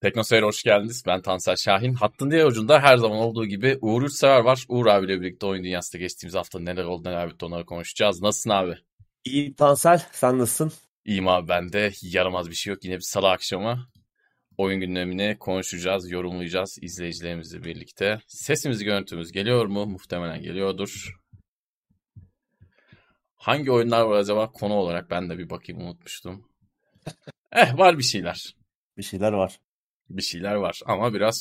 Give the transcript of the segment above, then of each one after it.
Teknoseyir hoş geldiniz. Ben Tansel Şahin. Hattın diğer ucunda her zaman olduğu gibi Uğur Üçsever var. Uğur abiyle birlikte oyun dünyasında geçtiğimiz hafta neler oldu neler bitti onları konuşacağız. Nasılsın abi? İyi Tansel sen nasılsın? İyiyim abi ben de. Yaramaz bir şey yok. Yine bir salı akşamı oyun gündemini konuşacağız, yorumlayacağız izleyicilerimizle birlikte. Sesimiz, görüntümüz geliyor mu? Muhtemelen geliyordur. Hangi oyunlar var acaba konu olarak? Ben de bir bakayım unutmuştum. eh var bir şeyler. Bir şeyler var bir şeyler var ama biraz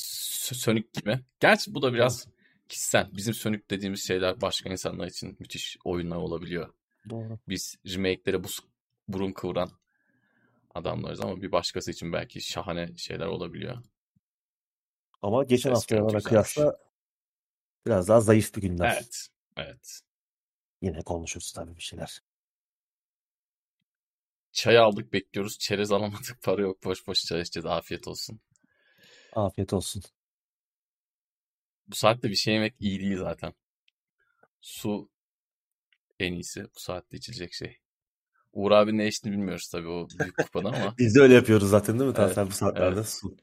sönük gibi. Gerçi bu da biraz kişisel. Bizim sönük dediğimiz şeyler başka insanlar için müthiş oyunlar olabiliyor. Doğru. Biz remake'lere bu burun kıvıran adamlarız ama bir başkası için belki şahane şeyler olabiliyor. Ama geçen haftalara kıyasla biraz daha zayıf bir gündem. Evet. Evet. Yine konuşuruz tabii bir şeyler. Çay aldık bekliyoruz. Çerez alamadık. Para yok. Boş boş çay içeceğiz. Afiyet olsun. Afiyet olsun. Bu saatte bir şey yemek iyi değil zaten. Su en iyisi bu saatte içilecek şey. Uğur abi ne içtiğini bilmiyoruz tabii o büyük kupada ama. Biz de öyle yapıyoruz zaten değil mi evet, bu saatlerde? Evet. Su.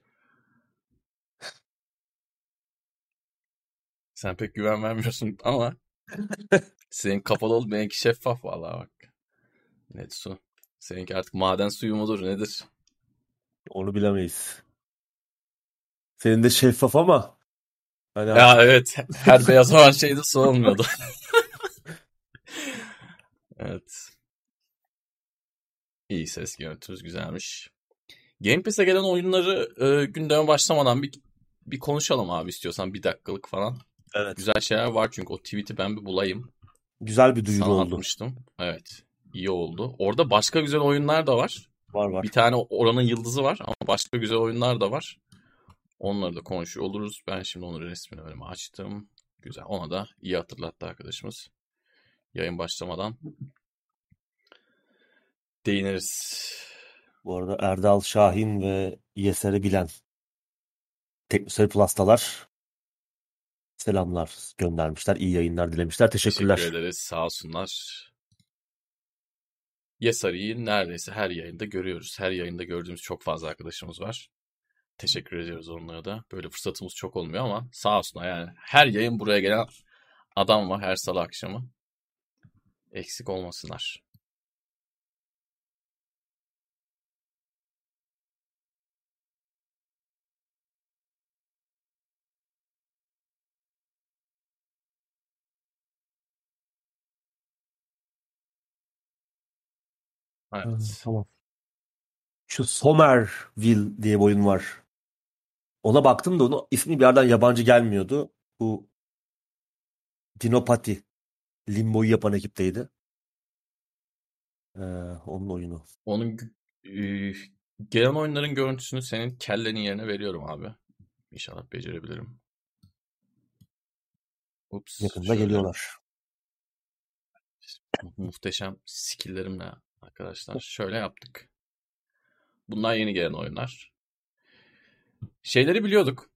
Sen pek güven vermiyorsun ama senin kapalı ol benimki şeffaf vallahi bak. Ne su? Seninki artık maden suyu mudur nedir? Onu bilemeyiz. Senin de şeffaf ama. Hani ya artık... evet. Her beyaz olan şey de su olmuyordu. evet. İyi ses görüntünüz güzelmiş. Game Pass'e gelen oyunları e, gündeme başlamadan bir bir konuşalım abi istiyorsan bir dakikalık falan. Evet. Güzel şeyler var çünkü o tweet'i ben bir bulayım. Güzel bir duyuru Sana oldu. Atmıştım. Evet. İyi oldu. Orada başka güzel oyunlar da var. Var var. Bir tane oranın yıldızı var ama başka güzel oyunlar da var. Onları da konuşuyor oluruz. Ben şimdi onun resmini önüme açtım. Güzel. Ona da iyi hatırlattı arkadaşımız. Yayın başlamadan değiniriz. Bu arada Erdal Şahin ve Yeser'i bilen Teknoseyir Plus'talar selamlar göndermişler. İyi yayınlar dilemişler. Teşekkürler. Teşekkür ederiz. Sağ olsunlar. Yesari'yi neredeyse her yayında görüyoruz. Her yayında gördüğümüz çok fazla arkadaşımız var. Teşekkür ediyoruz onlara da. Böyle fırsatımız çok olmuyor ama sağ olsunlar yani. Her yayın buraya gelen adam var her salı akşamı. Eksik olmasınlar. Evet. tamam. Şu Somerville diye bir oyun var. Ona baktım da onu ismi bir yerden yabancı gelmiyordu. Bu Dinopati Limbo'yu yapan ekipteydi. Ee, onun oyunu. Onun e, gelen oyunların görüntüsünü senin kellenin yerine veriyorum abi. İnşallah becerebilirim. Ups, Yakında şöyle. geliyorlar. Muhteşem skilllerimle arkadaşlar. Şöyle yaptık. Bunlar yeni gelen oyunlar. Şeyleri biliyorduk.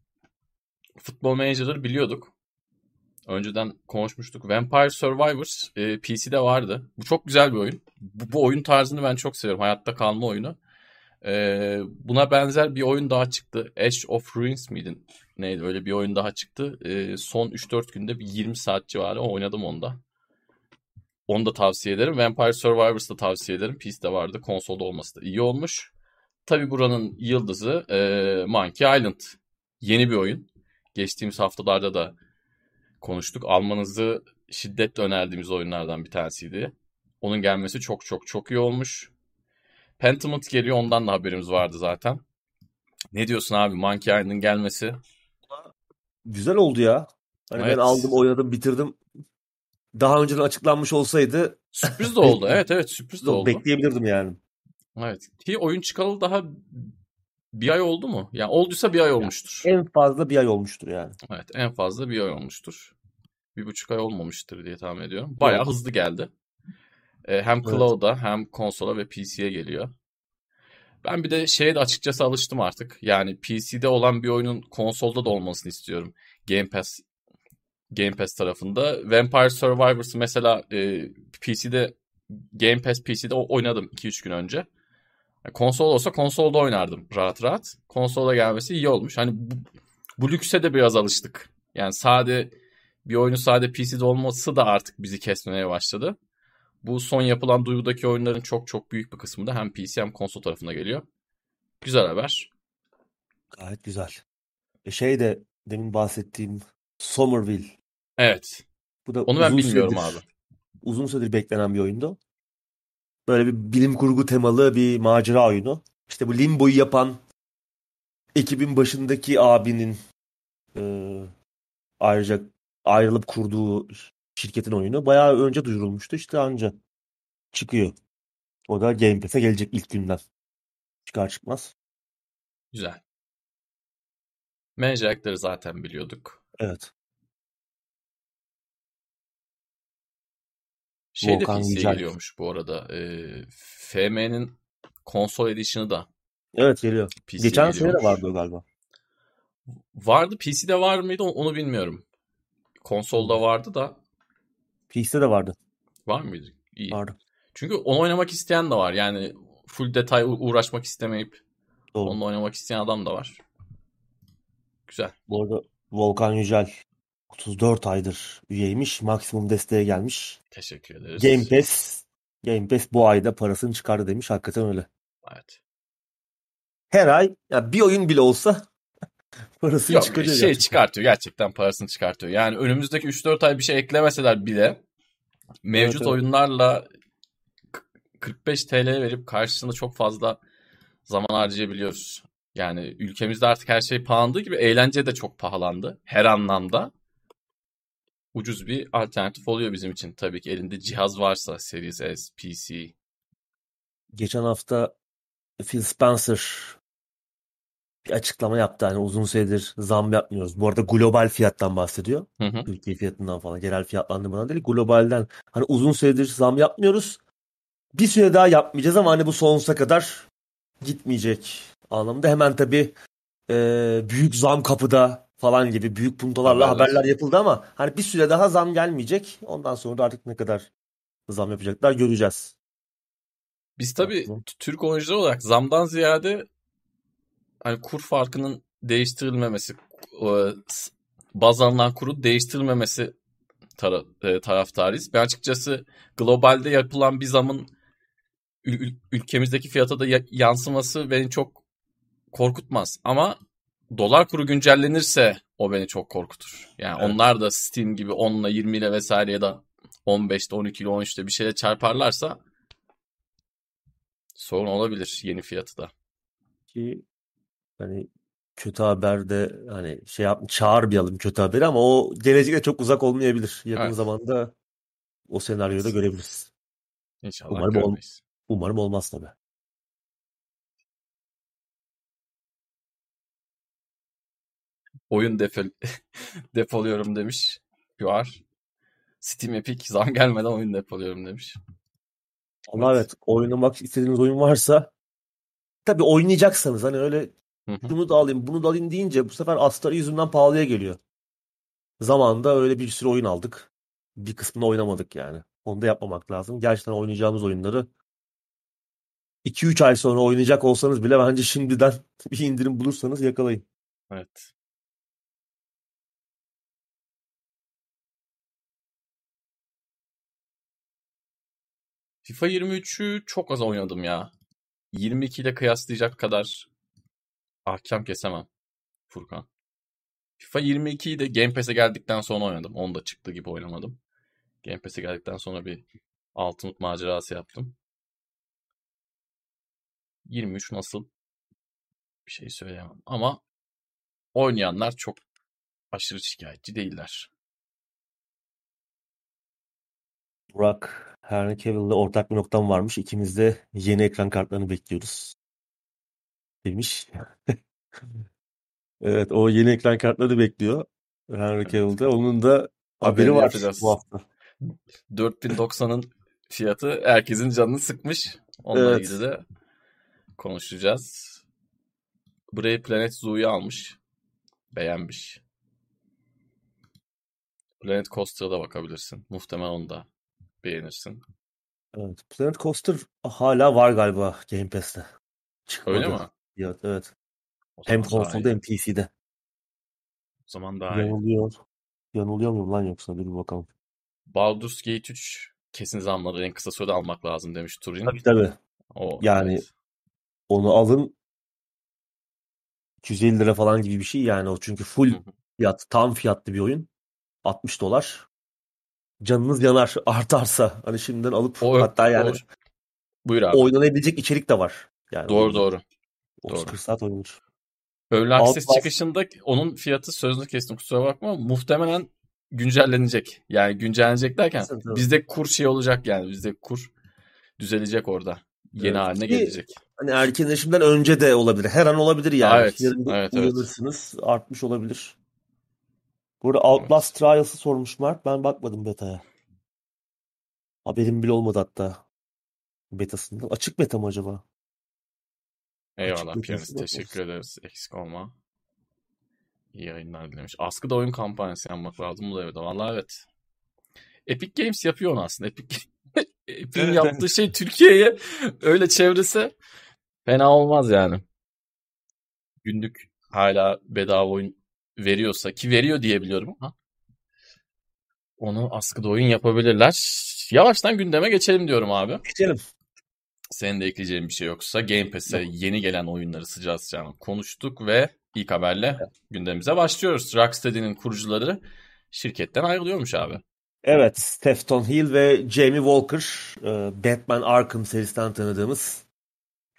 Futbol Manager'ları biliyorduk. Önceden konuşmuştuk. Vampire Survivors e, PC'de vardı. Bu çok güzel bir oyun. Bu, bu oyun tarzını ben çok seviyorum. Hayatta kalma oyunu. E, buna benzer bir oyun daha çıktı. Ash of Ruins miydi? Neydi? Öyle bir oyun daha çıktı. E, son 3-4 günde bir 20 saat civarı oynadım onda. Onu da tavsiye ederim. Vampire Survivors da tavsiye ederim. PC'de vardı. Konsolda olması da iyi olmuş. Tabi buranın yıldızı e, Monkey Island. Yeni bir oyun. Geçtiğimiz haftalarda da konuştuk. Almanızı şiddetle önerdiğimiz oyunlardan bir tanesiydi. Onun gelmesi çok çok çok iyi olmuş. Pentiment geliyor ondan da haberimiz vardı zaten. Ne diyorsun abi Monkey Island'ın gelmesi? Güzel oldu ya. Hani evet. ben aldım, oynadım, bitirdim. Daha önceden açıklanmış olsaydı sürpriz de oldu. evet evet sürpriz de oldu. Bekleyebilirdim yani. Evet. Ki oyun çıkalı daha bir ay oldu mu? Yani olduysa bir ay olmuştur. En fazla bir ay olmuştur yani. Evet en fazla bir ay olmuştur. Bir buçuk ay olmamıştır diye tahmin ediyorum. Bayağı evet. hızlı geldi. Ee, hem Cloud'a evet. hem konsola ve PC'ye geliyor. Ben bir de şeye de açıkçası alıştım artık. Yani PC'de olan bir oyunun konsolda da olmasını istiyorum. Game Pass Game Pass tarafında. Vampire Survivors mesela e, PC'de Game Pass PC'de oynadım 2-3 gün önce. Konsol olsa konsolda oynardım rahat rahat. Konsola gelmesi iyi olmuş. Hani bu, bu lükse de biraz alıştık. Yani sade bir oyunu sade PC'de olması da artık bizi kesmeye başladı. Bu son yapılan duyudaki oyunların çok çok büyük bir kısmı da hem PC hem konsol tarafına geliyor. Güzel haber. Gayet güzel. E şey de demin bahsettiğim Somerville. Evet. Bu da Onu ben bilmiyorum süredir, abi. Uzun süredir beklenen bir oyundu. Böyle bir bilim kurgu temalı bir macera oyunu. İşte bu Limbo'yu yapan ekibin başındaki abinin e, ayrıca ayrılıp kurduğu şirketin oyunu. Bayağı önce duyurulmuştu. İşte anca çıkıyor. O da Game Pass'e gelecek ilk günden. Çıkar çıkmaz. Güzel. Menjack'ları zaten biliyorduk. Evet. Şey de PC'ye geliyormuş bu arada. Ee, FM'nin konsol edition'ı da Evet geliyor. PC'ye Geçen sene de vardı o galiba. Vardı. PC'de var mıydı onu bilmiyorum. Konsolda vardı da PC'de de vardı. var mıydı? İyi. Vardı. Çünkü onu oynamak isteyen de var. Yani full detay uğraşmak istemeyip Doğru. onunla oynamak isteyen adam da var. Güzel. Bu arada Volkan Yücel 34 aydır üyeymiş. Maksimum desteğe gelmiş. Teşekkür ederiz. Game Pass Game Pass bu ayda parasını çıkardı demiş. Hakikaten öyle. Evet. Her ay ya bir oyun bile olsa parasını Yok çıkarıyor. şey gerçekten. çıkartıyor. Gerçekten parasını çıkartıyor. Yani önümüzdeki 3-4 ay bir şey eklemeseler bile mevcut Evet, evet. oyunlarla k- 45 TL verip karşısında çok fazla zaman harcayabiliyoruz. Yani ülkemizde artık her şey pahalandığı gibi eğlence de çok pahalandı. Her anlamda. Ucuz bir alternatif oluyor bizim için. Tabii ki elinde cihaz varsa Series S, PC. Geçen hafta Phil Spencer bir açıklama yaptı. Hani uzun süredir zam yapmıyoruz. Bu arada global fiyattan bahsediyor. Hı hı. Türkiye fiyatından falan. Genel fiyatlandırmadan değil. Globalden. Hani uzun süredir zam yapmıyoruz. Bir süre daha yapmayacağız ama hani bu sonsuza kadar gitmeyecek anlamında. Hemen tabii e, büyük zam kapıda falan gibi büyük puntolarla Haberler. haberler yapıldı ama hani bir süre daha zam gelmeyecek. Ondan sonra da artık ne kadar zam yapacaklar göreceğiz. Biz tabii Türk oyuncular olarak zamdan ziyade hani kur farkının değiştirilmemesi, baz alınan kurun değiştirilmemesi tara e, taraftarıyız. Ben açıkçası globalde yapılan bir zamın ül- ül- ülkemizdeki fiyata da ya- yansıması beni çok korkutmaz. Ama dolar kuru güncellenirse o beni çok korkutur. Yani Evet. onlar da Steam gibi 10 ile 20 ile vesaire ya da 15'te 12 ile 13'te bir şeyle çarparlarsa sorun olabilir yeni fiyatı da. Ki hani kötü haber de hani şey yap çağırmayalım kötü haberi ama o gelecekte çok uzak olmayabilir. Yakın Evet. zamanda o senaryoyu da görebiliriz. İnşallah Umarım ol- görmeyiz. Umarım olmaz tabii. Oyun defol depoluyorum demiş. Yuvar. Steam Epic zam gelmeden oyun depoluyorum demiş. Ama Evet. evet oynamak istediğiniz oyun varsa tabii oynayacaksanız hani öyle şunu da alayım bunu da alayım deyince bu sefer astarı yüzünden pahalıya geliyor. Zamanında öyle bir sürü oyun aldık. Bir kısmını oynamadık yani. Onu da yapmamak lazım. Gerçekten oynayacağımız oyunları 2-3 ay sonra oynayacak olsanız bile bence şimdiden bir indirim bulursanız yakalayın. Evet. FIFA 23'ü çok az oynadım ya. 22 ile kıyaslayacak kadar ahkam kesemem Furkan. FIFA 22'yi de Game Pass'e geldikten sonra oynadım. Onu da çıktı gibi oynamadım. Game Pass'e geldikten sonra bir Ultimate macerası yaptım. 23 nasıl bir şey söyleyemem. Ama oynayanlar çok aşırı şikayetçi değiller. Burak, Henry Cavill'le ortak bir noktam varmış. İkimiz de yeni ekran kartlarını bekliyoruz. Demiş. Evet, o yeni ekran kartları bekliyor. Henry. Cavill'de. Onun da haberi var yapacağız. bu hafta. 4090'ın fiyatı herkesin canını sıkmış. Onunla Evet. ilgili de konuşacağız. Brave Planet Zoo'yu almış. Beğenmiş. Planet Coaster'a da bakabilirsin. Muhtemelen onu da beğenirsin. Evet, Planet Coaster hala var galiba Game Pass'te. Çıkmadı. Öyle mi? Evet, evet. Hem konsolda hem PC'de. O zaman daha iyi. Yanılıyor. Yanılıyor muyum lan yoksa? Bir bakalım. Baldur's Gate 3 kesin zamları en kısa sürede almak lazım demiş Turin. Tabii tabii. O, Yani evet. onu alın 250 lira falan gibi bir şey yani o çünkü full fiyat tam fiyatlı bir oyun 60 dolar canınız yanar artarsa hani şimdiden alıp O, hatta yani o- Buyur abi. oynanabilecek içerik de var yani Doğru doğru. 30 doğru. 40 saat oynanır. Early Access Outlast- çıkışında onun fiyatı sözünü kestim kusura bakma muhtemelen güncellenecek. Yani güncellenecek derken Kesin, tabii. bizde kur şey olacak yani bizde kur düzelecek orada. Yeni Evet. haline gelecek. Hani erken erişimden önce de olabilir. Her an olabilir yani. Evet, Yarın evet, evet. uyanırsınız artmış olabilir. Burada Outlast Trials'ı sormuş Mark. Ben bakmadım beta'ya. Haberim bile olmadı hatta. Betasında. Açık beta mı acaba? Eyvallah piyanist teşekkür ederiz. Eksik olma. İyi yayınlar dilemiş. Askıda oyun kampanyası yapmak lazım bu da evet. Vallahi evet. Epic Games yapıyor onu aslında. Epic Epic'in Evet, yaptığı şey Türkiye'ye öyle çevresi fena olmaz yani. Günlük hala bedava oyun veriyorsa ki veriyor diye biliyorum ama onu askıda oyun yapabilirler. Yavaştan gündeme geçelim diyorum abi. Geçelim. Senin de ekleyeceğin bir şey yoksa Game Pass'e yeni gelen oyunları sıcağı sıcağına konuştuk ve ilk haberle gündemimize başlıyoruz. Rocksteady'nin kurucuları şirketten ayrılıyormuş abi. Evet, Stefan Hill ve Jamie Walker, e, Batman Arkham serisinden tanıdığımız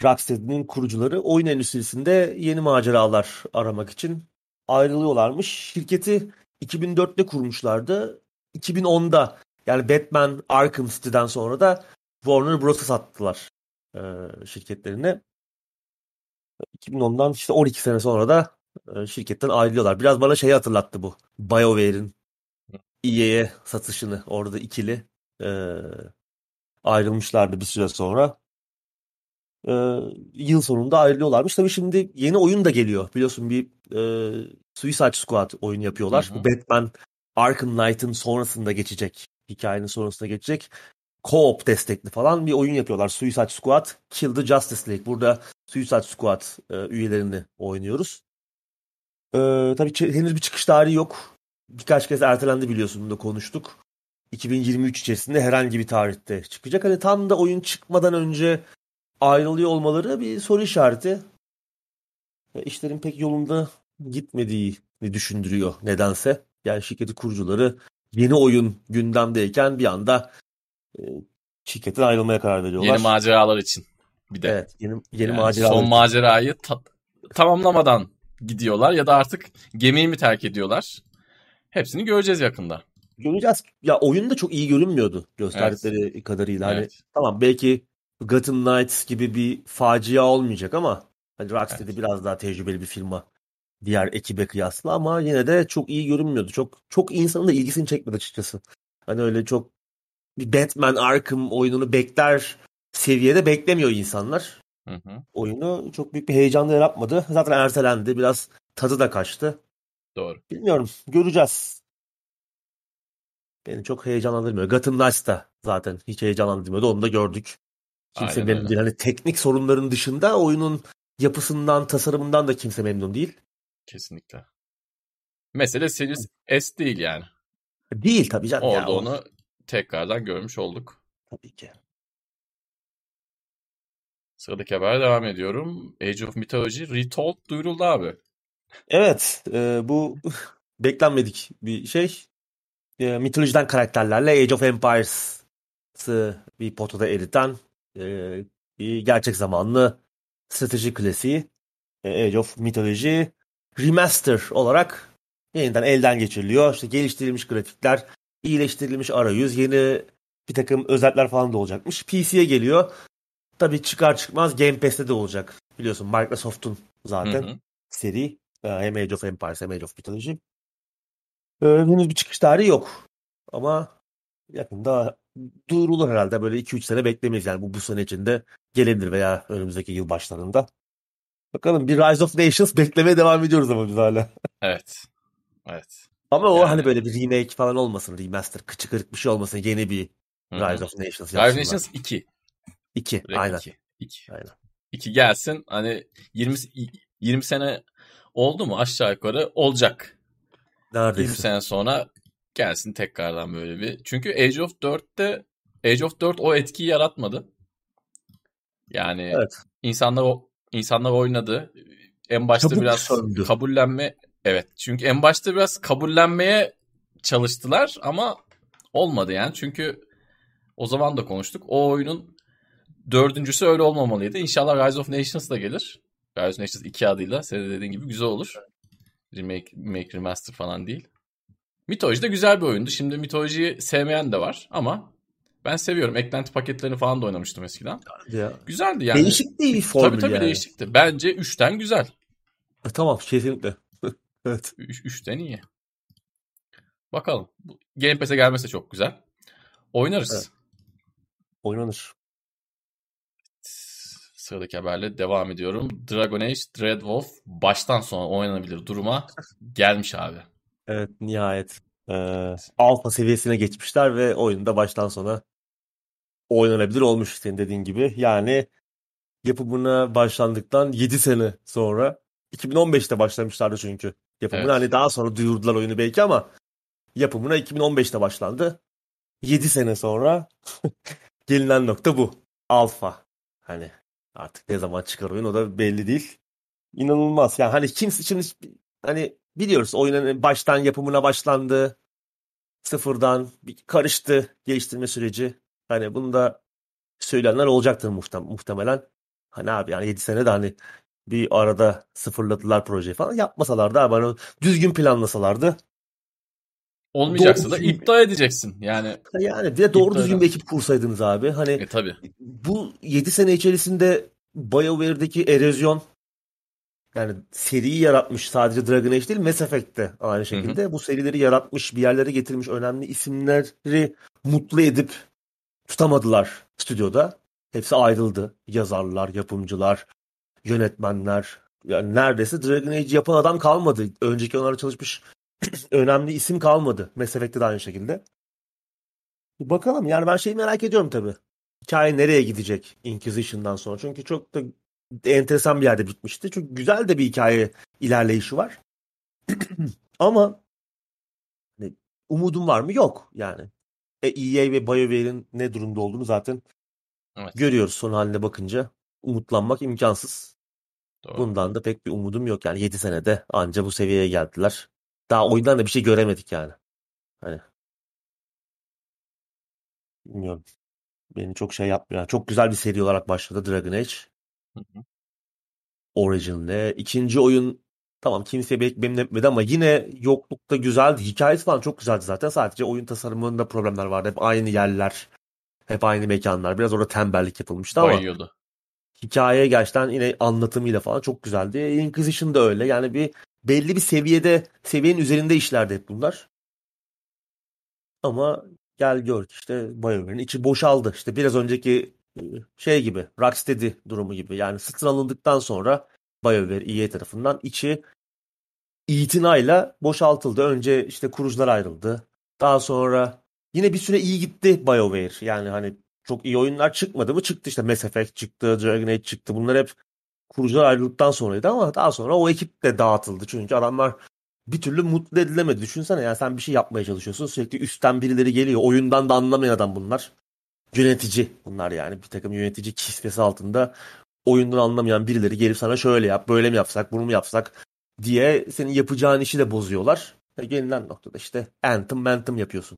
Rocksteady'nin kurucuları oyun endüstrisinde yeni maceralar aramak için ayrılıyorlarmış. Şirketi 2004'te kurmuşlardı. 2010'da yani Batman Arkham City'den sonra da Warner Bros'a sattılar e, şirketlerine. 2010'dan işte 12 sene sonra da e, şirketten ayrılıyorlar. Biraz bana şeyi hatırlattı bu. BioWare'in EA'ye satışını orada ikili e, ayrılmışlardı bir süre sonra. E, yıl sonunda ayrılıyorlarmış. Tabii şimdi yeni oyun da geliyor. Biliyorsun bir e, Suicide Squad oyunu yapıyorlar. Hı hı. Bu Batman Arkham Knight'ın sonrasında geçecek. Hikayenin sonrasında geçecek. Co-op destekli falan bir oyun yapıyorlar. Suicide Squad, Kill the Justice League. Burada Suicide Squad e, üyelerini oynuyoruz. E, tabii henüz bir çıkış tarihi yok. Birkaç kez ertelendi biliyorsun bunu da konuştuk. 2023 içerisinde herhangi bir tarihte çıkacak. Hani tam da oyun çıkmadan önce ayrılıyor olmaları bir soru işareti. İşlerin pek yolunda gitmediğini düşündürüyor nedense. Yani şirketi kurucuları yeni oyun gündemdeyken bir anda e, şirketten ayrılmaya karar veriyorlar. Yeni maceralar için. Bir de. Evet, yeni yeni Yani maceralar. Son macerayı ta- tamamlamadan gidiyorlar ya da artık gemiyi mi terk ediyorlar? Hepsini göreceğiz yakında. Göreceğiz. Ya oyun da çok iyi görünmüyordu gösterdikleri kadarıyla. Hani Evet. tamam belki Gotham Knights gibi bir facia olmayacak ama hani Rocksteady biraz daha tecrübeli bir firma diğer ekibe kıyasla ama yine de çok iyi görünmüyordu. Çok çok insanın da ilgisini çekmedi açıkçası. Hani öyle çok bir Batman Arkham oyununu bekler seviyede beklemiyor insanlar. Hı hı. Oyunu çok büyük bir heyecan da yaratmadı. Zaten ertelendi. Biraz tadı da kaçtı. Doğru. Bilmiyorum. Göreceğiz. Beni çok heyecanlandırmıyor. Gotham Knights da zaten hiç heyecanlandırmıyordu. Onu da gördük. Kimse Aynen değil. Hani teknik sorunların dışında oyunun yapısından, tasarımından da kimse memnun değil. Kesinlikle. Mesele Series S değil yani. Değil tabii canım. Orada ya, o- onu tekrardan görmüş olduk. Tabii ki. Sıradaki habere devam ediyorum. Age of Mythology Retold duyuruldu abi. Evet. e, bu beklenmedik bir şey. E, mitolojiden karakterlerle Age of Empires'ı bir potada eriten e, bir gerçek zamanlı strateji klasiği e, Age of Mythology Remaster olarak yeniden elden geçiriliyor. İşte geliştirilmiş grafikler, iyileştirilmiş arayüz, yeni bir takım özellikler falan da olacakmış. PC'ye geliyor. Tabii çıkar çıkmaz Game Pass'te de olacak. Biliyorsun Microsoft'un zaten Hı hı. seri. Ee, Hem Age of Empires hem Age of Mythology. Ee, henüz bir çıkış tarihi yok. Ama yakında duyurulur herhalde. Böyle 2-3 sene beklemeyiz yani. Bu, bu sene içinde gelebilir veya önümüzdeki yıl başlarında. Bakalım bir Rise of Nations beklemeye devam ediyoruz ama biz hala. Evet. Evet. Ama o Yani- hani böyle bir remake falan olmasın. Remaster, kıçı kırık bir şey olmasın. Yeni bir Hı hı. Rise of Nations Rise yapsınlar. of Nations 2. 2. Direkt Aynen. 2. 2. Aynen. 2 gelsin. Hani 20 20 sene oldu mu aşağı yukarı olacak. Neredeyse. 20 sene sonra gelsin tekrardan böyle bir. Çünkü Age of 4'te Age of 4 o etkiyi yaratmadı. Yani Evet. insanlar o insanlar oynadı. En başta Çabuk biraz söndü. kabullenme evet. Çünkü en başta biraz kabullenmeye çalıştılar ama olmadı yani. Çünkü o zaman da konuştuk. O oyunun dördüncüsü öyle olmamalıydı. İnşallah Rise of Nations da gelir. Rise of Nations 2 adıyla senin dediğin gibi güzel olur. Remake, remake, remaster falan değil. Mythology de güzel bir oyundu. Şimdi Mythology'yi sevmeyen de var ama ben seviyorum. Eklenti paketlerini falan da oynamıştım eskiden. Ya. Güzeldi yani. Değişik değil formül Tabii tabii yani. değişikti. Bence 3'ten güzel. E, tamam kesinlikle. evet. 3'ten iyi. Bakalım. Game Pass'e gelmese çok güzel. Oynarız. Evet. Oynanır. Sıradaki haberle devam ediyorum. Dragon Age Dreadwolf baştan sona oynanabilir duruma gelmiş abi. Evet nihayet. Ee, alfa seviyesine geçmişler ve oyunda baştan sona oynanabilir olmuş senin dediğin gibi. Yani yapımına başlandıktan 7 sene sonra 2015'te başlamışlardı çünkü. Yapımına Evet. hani daha sonra duyurdular oyunu belki ama yapımına 2015'te başlandı. 7 sene sonra gelinen nokta bu. Alfa. Hani artık ne zaman çıkar oyun o da belli değil. İnanılmaz. Yani hani kimse şimdi hani biliyoruz oyunun baştan yapımına başlandı. Sıfırdan bir karıştı geliştirme süreci. Hani bunu da söyleyenler olacaktır muhtem- muhtemelen. Hani abi yani 7 sene de hani bir arada sıfırladılar projeyi falan. Yapmasalardı abi hani düzgün planlasalardı. Olmayacaksa Doğru da düzgün- iddia edeceksin. Yani Yani bir de doğru düzgün eden. bir ekip kursaydınız abi. Hani e tabii. bu 7 sene içerisinde BioWare'deki erozyon yani seriyi yaratmış sadece Dragon Age değil Mass Effect de aynı şekilde bu serileri yaratmış bir yerlere getirmiş önemli isimleri mutlu edip tutamadılar stüdyoda. Hepsi ayrıldı. Yazarlar, yapımcılar, yönetmenler. Yani neredeyse Dragon Age yapan adam kalmadı. Önceki onlarla çalışmış önemli isim kalmadı. Mass Effect'te de aynı şekilde. Bakalım yani ben şeyi merak ediyorum tabii. Hikaye nereye gidecek Inquisition'dan sonra? Çünkü çok da enteresan bir yerde bitmişti. Çünkü güzel de bir hikaye ilerleyişi var. Ama hani, umudum var mı? Yok yani. E, EA ve BioWare'in ne durumda olduğunu zaten Evet. görüyoruz son haline bakınca. Umutlanmak imkansız. Doğru. Bundan da pek bir umudum yok yani 7 senede anca bu seviyeye geldiler. Daha oyundan da bir şey göremedik yani. Hani bilmiyorum. Beni çok şey yapmıyor. Çok güzel bir seri olarak başladı Dragon Age. Hı hı. Origin'le. İkinci oyun tamam kimse belki etmedi ama yine yoklukta güzeldi. Hikayesi falan çok güzeldi zaten. Sadece oyun tasarımında problemler vardı. Hep aynı yerler. Hep aynı mekanlar. Biraz orada tembellik yapılmıştı ama Bayıyordu. hikaye gerçekten yine anlatımıyla falan çok güzeldi. Inquisition da öyle. Yani bir belli bir seviyede seviyenin üzerinde işlerdi hep bunlar. Ama gel gör işte BioWare'in içi boşaldı. İşte biraz önceki şey gibi Rocksteady durumu gibi. Yani satın alındıktan sonra BioWare EA tarafından içi itinayla boşaltıldı. Önce işte kurucular ayrıldı. Daha sonra yine bir süre iyi gitti BioWare. Yani hani çok iyi oyunlar çıkmadı mı? Çıktı işte Mass Effect çıktı, Dragon Age çıktı. Bunlar hep kurucular ayrıldıktan sonraydı ama daha sonra o ekip de dağıtıldı. Çünkü adamlar bir türlü mutlu edilemedi. Düşünsene yani sen bir şey yapmaya çalışıyorsun. Sürekli üstten birileri geliyor. Oyundan da anlamayan adam bunlar. Yönetici bunlar yani. Bir takım yönetici kisvesi altında oyundan anlamayan birileri gelip sana şöyle yap, böyle mi yapsak, bunu mu yapsak diye senin yapacağın işi de bozuyorlar. Ve gelinen noktada işte Anthem, Anthem yapıyorsun.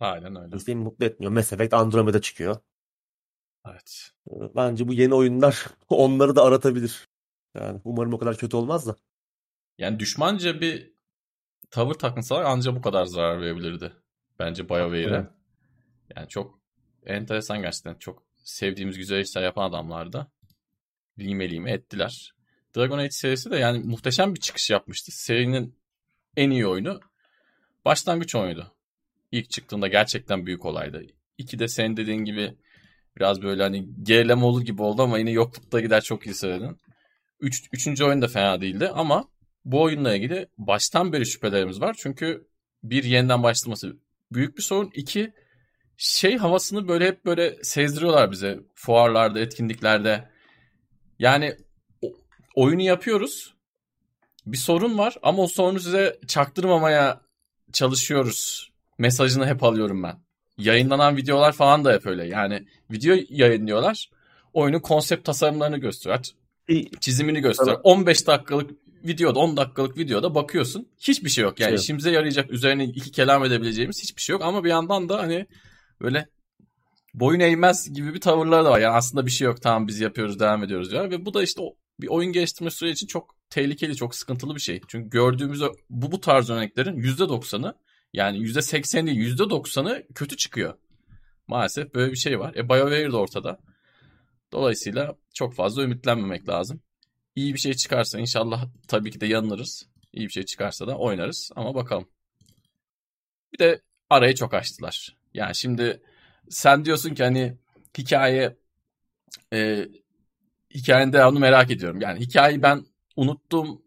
Aynen öyle. Seni mutlu etmiyor. Mass Effect Andromeda çıkıyor. Evet. Ee, Bence bu yeni oyunlar onları da aratabilir. Yani umarım o kadar kötü olmaz da. Yani düşmanca bir tavır takınsalar anca bu kadar zarar verebilirdi. Bence BioWare'e. Evet. Yani çok enteresan gerçekten. Çok sevdiğimiz güzel işler yapan adamlar da lime lime ettiler. Dragon Age serisi de yani muhteşem bir çıkış yapmıştı. Serinin en iyi oyunu başlangıç oyunuydu. İlk çıktığında gerçekten büyük olaydı. İki de senin dediğin gibi biraz böyle hani gerileme olur gibi oldu ama yine yoklukta gider çok iyi söyledin. Üç, üçüncü oyun da fena değildi ama bu oyunla ilgili baştan beri şüphelerimiz var. Çünkü bir yeniden başlaması büyük bir sorun. İki şey havasını böyle hep böyle sezdiriyorlar bize fuarlarda, etkinliklerde. Yani oyunu yapıyoruz. Bir sorun var ama o sorunu size çaktırmamaya çalışıyoruz. Mesajını hep alıyorum ben. Yayınlanan videolar falan da hep öyle. Yani video yayınlıyorlar. Oyunun konsept tasarımlarını gösteriyor. Çizimini gösteriyor. 15 dakikalık videoda 10 dakikalık videoda bakıyorsun. Hiçbir şey yok. Yani şey işimize yarayacak üzerine iki kelam edebileceğimiz hiçbir şey yok. Ama bir yandan da hani böyle boyun eğmez gibi bir tavırları da var. Yani aslında bir şey yok tamam biz yapıyoruz devam ediyoruz diyor. Ve bu da işte o, bir oyun geliştirme süreci çok tehlikeli, çok sıkıntılı bir şey. Çünkü gördüğümüz bu, bu tarz örneklerin %90'ı yani %80 değil %90'ı kötü çıkıyor. Maalesef böyle bir şey var. E BioWare de ortada. Dolayısıyla çok fazla ümitlenmemek lazım. İyi bir şey çıkarsa inşallah tabii ki de yanılırız. İyi bir şey çıkarsa da oynarız ama bakalım. Bir de arayı çok açtılar. Yani şimdi sen diyorsun ki hani hikaye e, hikayenin devamını merak ediyorum. Yani hikayeyi ben unuttum,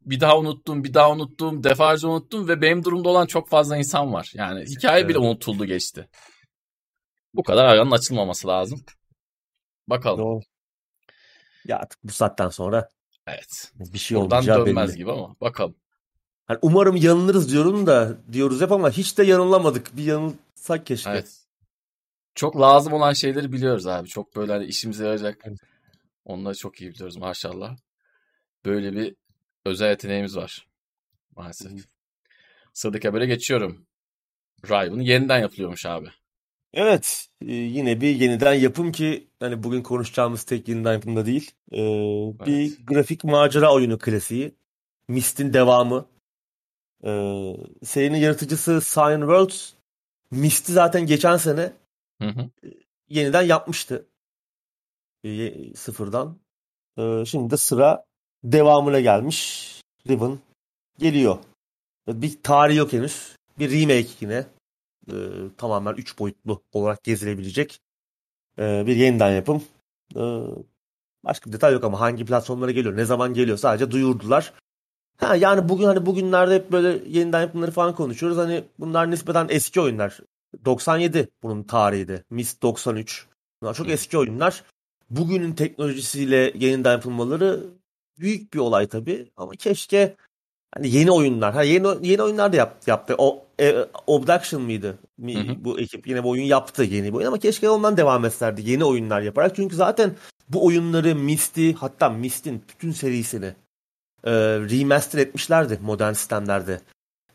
bir daha unuttum, bir daha unuttum, defalarca unuttum ve benim durumda olan çok fazla insan var. Yani hikaye bile unutuldu geçti. Bu kadar aranın açılmaması lazım. Bakalım. Doğru. Ya artık bu saatten sonra evet. bir şey Buradan dönmez belli. gibi ama bakalım. Yani umarım yanılırız diyorum da diyoruz hep ama hiç de yanılamadık. Bir yanılsak keşke. Evet. Çok lazım olan şeyleri biliyoruz abi. Çok böyle hani işimize yarayacak. Evet. Onları çok iyi biliyoruz maşallah. Böyle bir özel yeteneğimiz var. Maalesef. Sıradaki habere geçiyorum. Riven yeniden yapılıyormuş abi. Evet. E, yine bir yeniden yapım ki hani bugün konuşacağımız tek yeniden yapımda değil. E, evet. Bir grafik macera oyunu klasiği. Mist'in devamı. E, serinin yaratıcısı Cyan Worlds. Mist'i zaten geçen sene hı hı. yeniden yapmıştı. E, sıfırdan. E, şimdi de sıra devamına gelmiş. Riven geliyor. Bir tarih yok henüz. Bir remake yine e, tamamen 3 boyutlu olarak gezilebilecek e, bir yeniden yapım. E, başka bir detay yok ama hangi platformlara geliyor, ne zaman geliyor sadece duyurdular. Ha, yani bugün hani bugünlerde hep böyle yeniden yapımları falan konuşuyoruz. Hani bunlar nispeten eski oyunlar. 97 bunun tarihi de. Myst 93. Bunlar çok eski oyunlar. Bugünün teknolojisiyle yeniden yapılmaları büyük bir olay tabii. Ama keşke Hani yeni oyunlar. Ha yeni yeni oyunlar da yaptı. yaptı. O e, Obduction mıydı? Hı hı. Bu ekip yine bu oyun yaptı yeni bir oyun ama keşke ondan devam etserdi yeni oyunlar yaparak. Çünkü zaten bu oyunları Misty hatta Mist'in bütün serisini e, remaster etmişlerdi modern sistemlerde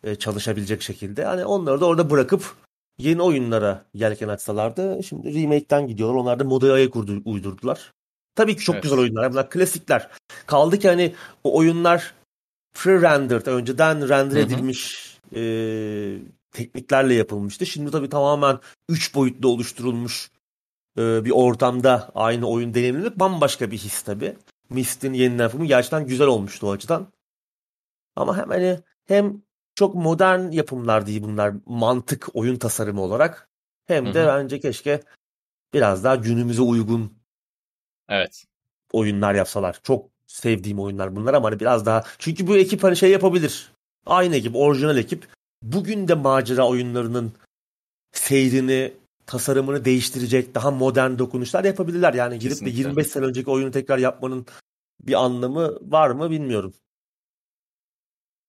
e, çalışabilecek şekilde. Hani onları da orada bırakıp yeni oyunlara yelken açsalardı. Şimdi remake'ten gidiyorlar. Onlar da modaya ayak uydurdular. Tabii ki çok evet. güzel oyunlar. Bunlar klasikler. Kaldı ki hani o oyunlar pre-rendered, önceden render edilmiş e, tekniklerle yapılmıştı. Şimdi tabii tamamen 3 boyutlu oluşturulmuş e, bir ortamda aynı oyun deneyimlenip bambaşka bir his tabii. Mist'in yeniden yapımı gerçekten güzel olmuştu o açıdan. Ama hem hani hem çok modern yapımlar değil bunlar mantık oyun tasarımı olarak hem de Hı-hı. bence keşke biraz daha günümüze uygun evet oyunlar yapsalar. Çok sevdiğim oyunlar bunlar ama hani biraz daha çünkü bu ekip hani şey yapabilir. Aynı ekip, orijinal ekip bugün de macera oyunlarının seyrini, tasarımını değiştirecek daha modern dokunuşlar yapabilirler. Yani girip de 25 sene önceki oyunu tekrar yapmanın bir anlamı var mı bilmiyorum.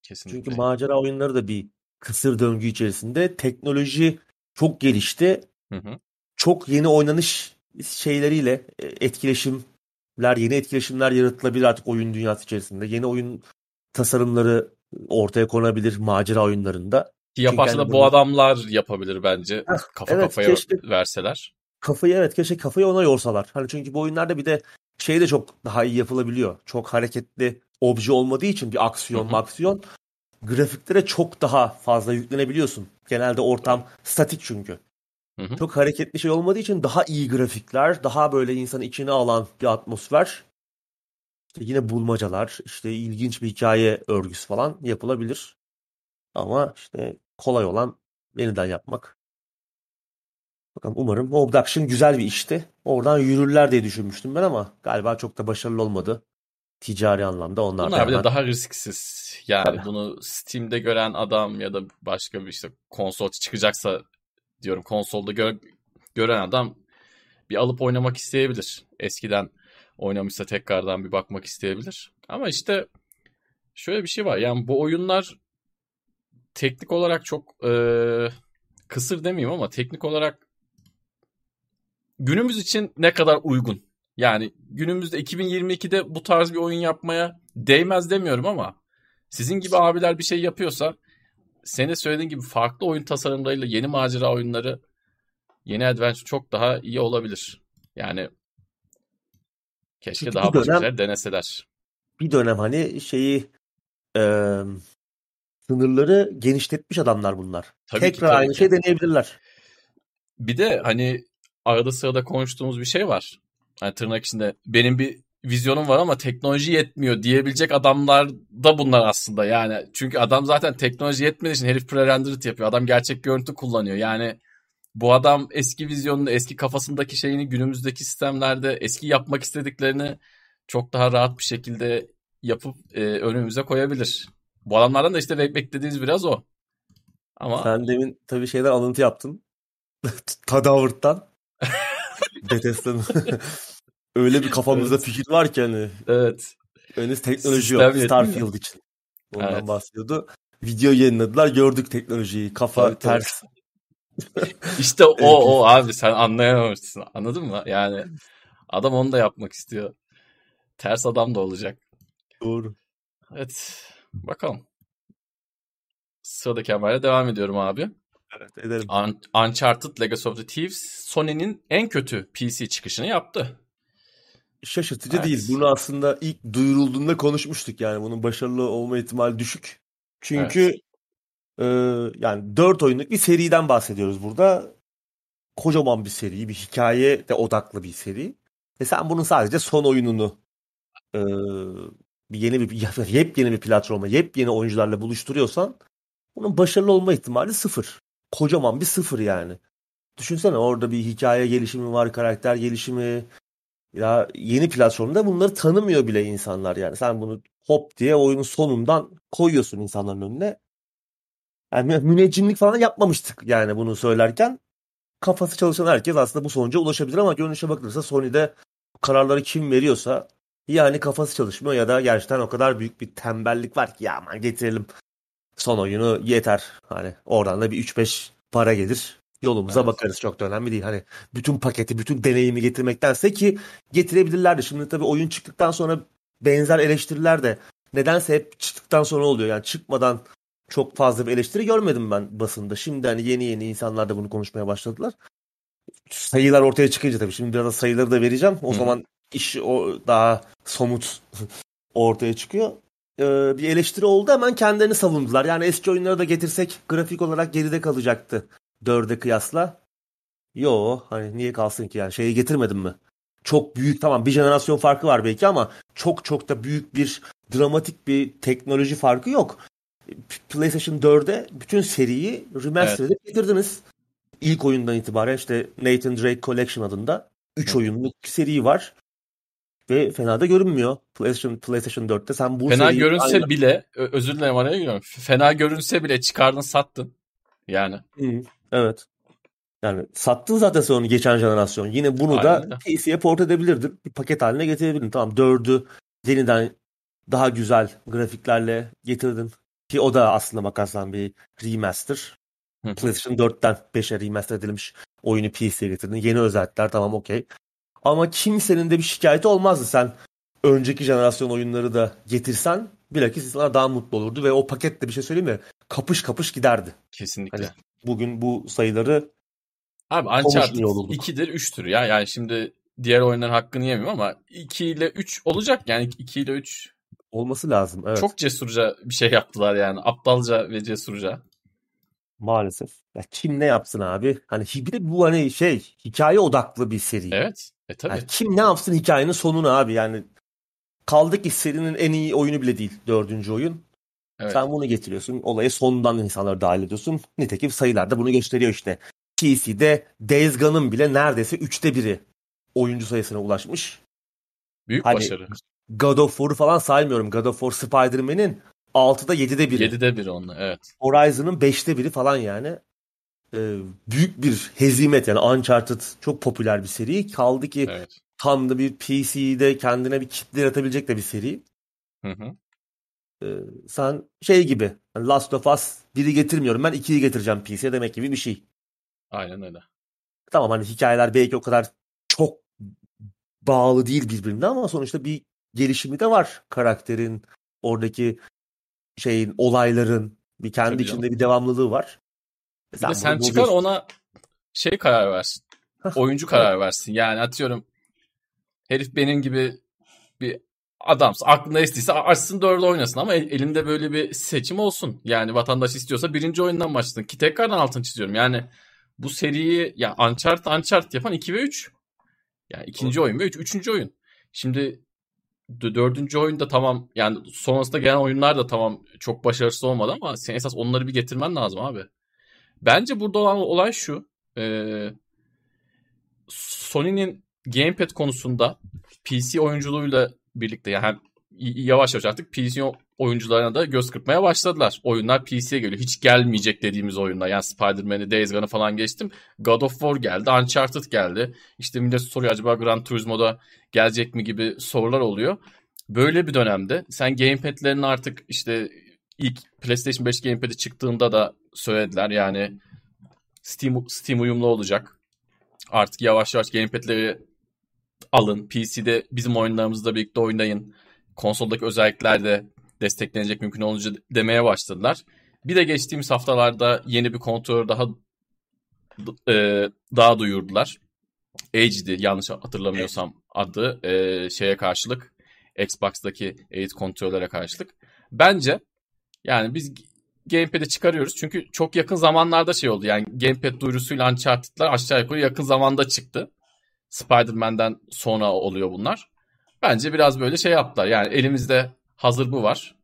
Kesinlikle. Çünkü macera oyunları da bir kısır döngü içerisinde. Teknoloji çok gelişti. Hı hı. Çok yeni oynanış şeyleriyle e, etkileşim yeni etkileşimler yaratılabilir artık oyun dünyası içerisinde. Yeni oyun tasarımları ortaya konabilir macera oyunlarında. Ki yaparsa da bu adamlar yapabilir bence. Heh, Kafa evet, kafaya keşke, verseler. Kafayı evet keşke kafayı ona yorsalar. Hani çünkü bu oyunlarda bir de şey de çok daha iyi yapılabiliyor. Çok hareketli obje olmadığı için bir aksiyon aksiyon grafiklere çok daha fazla yüklenebiliyorsun. Genelde ortam statik çünkü. Çok hareketli şey olmadığı için daha iyi grafikler, daha böyle insanı içine alan bir atmosfer. İşte yine bulmacalar, işte ilginç bir hikaye örgüsü falan yapılabilir. Ama işte kolay olan yeniden yapmak. Bakalım umarım Obduction güzel bir işti. Oradan yürürler diye düşünmüştüm ben ama galiba çok da başarılı olmadı. Ticari anlamda onlar Bunlar bile daha risksiz. Yani Tabii. bunu Steam'de gören adam ya da başka bir işte konsol çıkacaksa diyorum konsolda gö- gören adam bir alıp oynamak isteyebilir. Eskiden oynamışsa tekrardan bir bakmak isteyebilir. Ama işte şöyle bir şey var. Yani bu oyunlar teknik olarak çok e, kısır demeyeyim ama teknik olarak günümüz için ne kadar uygun. Yani günümüzde 2022'de bu tarz bir oyun yapmaya değmez demiyorum ama sizin gibi abiler bir şey yapıyorsa senin söylediğin gibi farklı oyun tasarımlarıyla yeni macera oyunları yeni adventure çok daha iyi olabilir. Yani keşke Çünkü daha bir başka şeyler deneseler. Bir dönem hani şeyi e, sınırları genişletmiş adamlar bunlar. Tabii ki, Tekrar tabii aynı ki. şey deneyebilirler. Bir de hani arada sırada konuştuğumuz bir şey var. Hani tırnak içinde benim bir vizyonum var ama teknoloji yetmiyor diyebilecek adamlar da bunlar aslında. Yani çünkü adam zaten teknoloji yetmediği için herif pre-rendered yapıyor. Adam gerçek görüntü kullanıyor. Yani bu adam eski vizyonunu, eski kafasındaki şeyini günümüzdeki sistemlerde eski yapmak istediklerini çok daha rahat bir şekilde yapıp e, önümüze koyabilir. Bu adamlardan da işte bek- beklediğimiz biraz o. Ama Sen demin tabii şeyden alıntı yaptın. Tadavırt'tan. Bethesda'nın. Öyle bir kafamızda Evet. fikir var ki hani. evet. Henüz teknoloji Sistem yok. Starfield için. Ondan Evet. bahsediyordu. Video yayınladılar. Gördük teknolojiyi. Kafa Tabii, tabii. ters. İşte o Evet. o abi sen anlayamamışsın. Anladın mı? Yani adam onu da yapmak istiyor. Ters adam da olacak. Doğru. Evet. Bakalım. Sıradaki haberle devam ediyorum abi. Evet edelim. Un- Uncharted Legacy of the Thieves Sony'nin en kötü PC çıkışını yaptı. Şaşırtıcı Evet. değil. Bunu aslında ilk duyurulduğunda konuşmuştuk yani. Bunun başarılı olma ihtimali düşük. Çünkü e, yani 4 oyunluk bir seriden bahsediyoruz burada. Kocaman bir seri, bir hikaye de odaklı bir seri. Ve sen bunun sadece son oyununu e, bir yeni bir yepyeni bir platforma, yepyeni oyuncularla buluşturuyorsan bunun başarılı olma ihtimali sıfır. Kocaman bir sıfır yani. Düşünsene orada bir hikaye gelişimi var, karakter gelişimi. Ya yeni platformda bunları tanımıyor bile insanlar yani. Sen bunu hop diye oyunun sonundan koyuyorsun insanların önüne. Yani mü- müneccimlik falan yapmamıştık yani bunu söylerken. Kafası çalışan herkes aslında bu sonuca ulaşabilir ama görünüşe bakılırsa Sony'de kararları kim veriyorsa yani kafası çalışmıyor ya da gerçekten o kadar büyük bir tembellik var ki ya aman getirelim son oyunu yeter. Hani oradan da bir 3-5 para gelir. Yolumuza Evet. bakarız çok da önemli değil. Hani bütün paketi, bütün deneyimi getirmektense ki getirebilirlerdi. Şimdi tabii oyun çıktıktan sonra benzer eleştiriler de nedense hep çıktıktan sonra oluyor. Yani çıkmadan çok fazla bir eleştiri görmedim ben basında. Şimdi hani yeni yeni insanlar da bunu konuşmaya başladılar. Sayılar ortaya çıkınca tabii şimdi biraz da sayıları da vereceğim. O Hı. zaman iş o daha somut ortaya çıkıyor. Ee, bir eleştiri oldu hemen kendilerini savundular. Yani eski oyunları da getirsek grafik olarak geride kalacaktı. Dörde kıyasla. Yo hani niye kalsın ki yani şeyi getirmedim mi? Çok büyük tamam bir jenerasyon farkı var belki ama çok çok da büyük bir dramatik bir teknoloji farkı yok. PlayStation 4'e bütün seriyi remaster edip getirdiniz. İlk oyundan itibaren işte Nathan Drake Collection adında 3 Hı. oyunluk seri var. Ve fena da görünmüyor. PlayStation, PlayStation 4'te sen bu Fena görünse aynı- bile özür dilerim araya giriyorum. Fena görünse bile çıkardın sattın. Yani Hı, Evet. Yani sattın zaten sen onu geçen jenerasyon. Yine bunu da Aynen öyle. PC'ye port edebilirdin. Bir paket haline getirebilirdin. Tamam 4'ü yeniden daha güzel grafiklerle getirdin. Ki o da aslında bakarsan bir remaster. Hı. PlayStation 4'ten 5'e remaster edilmiş oyunu PC'ye getirdin. Yeni özellikler tamam okey. Ama kimsenin de bir şikayeti olmazdı sen önceki jenerasyon oyunları da getirsen bilakis insanlar daha mutlu olurdu ve o pakette bir şey söyleyeyim mi? Kapış kapış giderdi. kesinlikle. Hani bugün bu sayıları Abi Uncharted olurduk. 2'dir 3'tür ya. Yani şimdi diğer oyunların hakkını yemiyorum ama 2 ile 3 olacak. Yani 2 ile 3 olması lazım. Evet. çok cesurca bir şey yaptılar yani. Aptalca ve cesurca. Maalesef. Ya kim ne yapsın abi? Hani bir de bu hani şey hikaye odaklı bir seri. Evet. E tabii. Yani kim ne yapsın hikayenin sonunu abi yani. Kaldı ki serinin en iyi oyunu bile değil dördüncü oyun. Evet. Sen bunu getiriyorsun. Olaya sondan insanları dahil ediyorsun. Nitekim sayılar da bunu gösteriyor işte. PC'de Days Gone'ın bile neredeyse üçte biri oyuncu sayısına ulaşmış. Büyük Hani başarı. God of War'u falan saymıyorum. God of War Spider-Man'in 6'da 7'de biri. 7'de 1 onunla. Evet. Horizon'ın 5'te biri falan yani. Ee, büyük bir hezimet yani Uncharted çok popüler bir seri. Kaldı ki Evet. tam da bir PC'de kendine bir kitle yaratabilecek de bir seri. Hı hı. Ee, sen şey gibi hani Last of Us 1'i getirmiyorum ben 2'yi getireceğim PC'ye demek gibi bir şey. Aynen öyle. Tamam hani hikayeler belki o kadar çok bağlı değil birbirine ama sonuçta bir gelişimi de var karakterin oradaki şeyin olayların bir kendi Tabii içinde canım. bir devamlılığı var. Sen sen çıkar ona şey karar versin. Oyuncu karar versin. Yani atıyorum herif benim gibi bir adamsa aklında estiyse açsın dörde oynasın ama el- elinde böyle bir seçim olsun. Yani vatandaş istiyorsa birinci oyundan başlasın. Ki tekrardan altını çiziyorum. Yani bu seriyi ya Uncharted Uncharted yapan 2 ve 3. Yani ikinci oyun ve üç, üçüncü oyun. Şimdi dördüncü oyunda tamam yani sonrasında gelen oyunlar da tamam çok başarısız olmadı ama sen esas onları bir getirmen lazım abi. Bence burada olan olay şu. Ee, Sony'nin gamepad konusunda PC oyunculuğuyla birlikte yani yavaş yavaş artık PC oyuncularına da göz kırpmaya başladılar. Oyunlar PC'ye geliyor. Hiç gelmeyecek dediğimiz oyunlar. Yani Spider-Man'i, Days Gone'ı falan geçtim. God of War geldi, Uncharted geldi. İşte millet soruyor acaba Gran Turismo'da gelecek mi gibi sorular oluyor. Böyle bir dönemde sen gamepad'lerin artık işte ilk PlayStation 5 gamepad'i çıktığında da söylediler. Yani Steam, Steam uyumlu olacak. Artık yavaş yavaş gamepad'leri alın. PC'de bizim oyunlarımızla birlikte oynayın. Konsoldaki özellikler de desteklenecek mümkün olunca demeye başladılar. Bir de geçtiğimiz haftalarda yeni bir kontrol daha e, daha duyurdular. HD yanlış hatırlamıyorsam adı e, şeye karşılık Xbox'taki Elite kontrollere karşılık. Bence yani biz Gamepad'i çıkarıyoruz. Çünkü çok yakın zamanlarda şey oldu. Yani Gamepad duyurusuyla Uncharted'lar aşağı yukarı yakın zamanda çıktı. Spider-Man'den sonra oluyor bunlar. Bence biraz böyle şey yaptılar. Yani elimizde hazır bu var.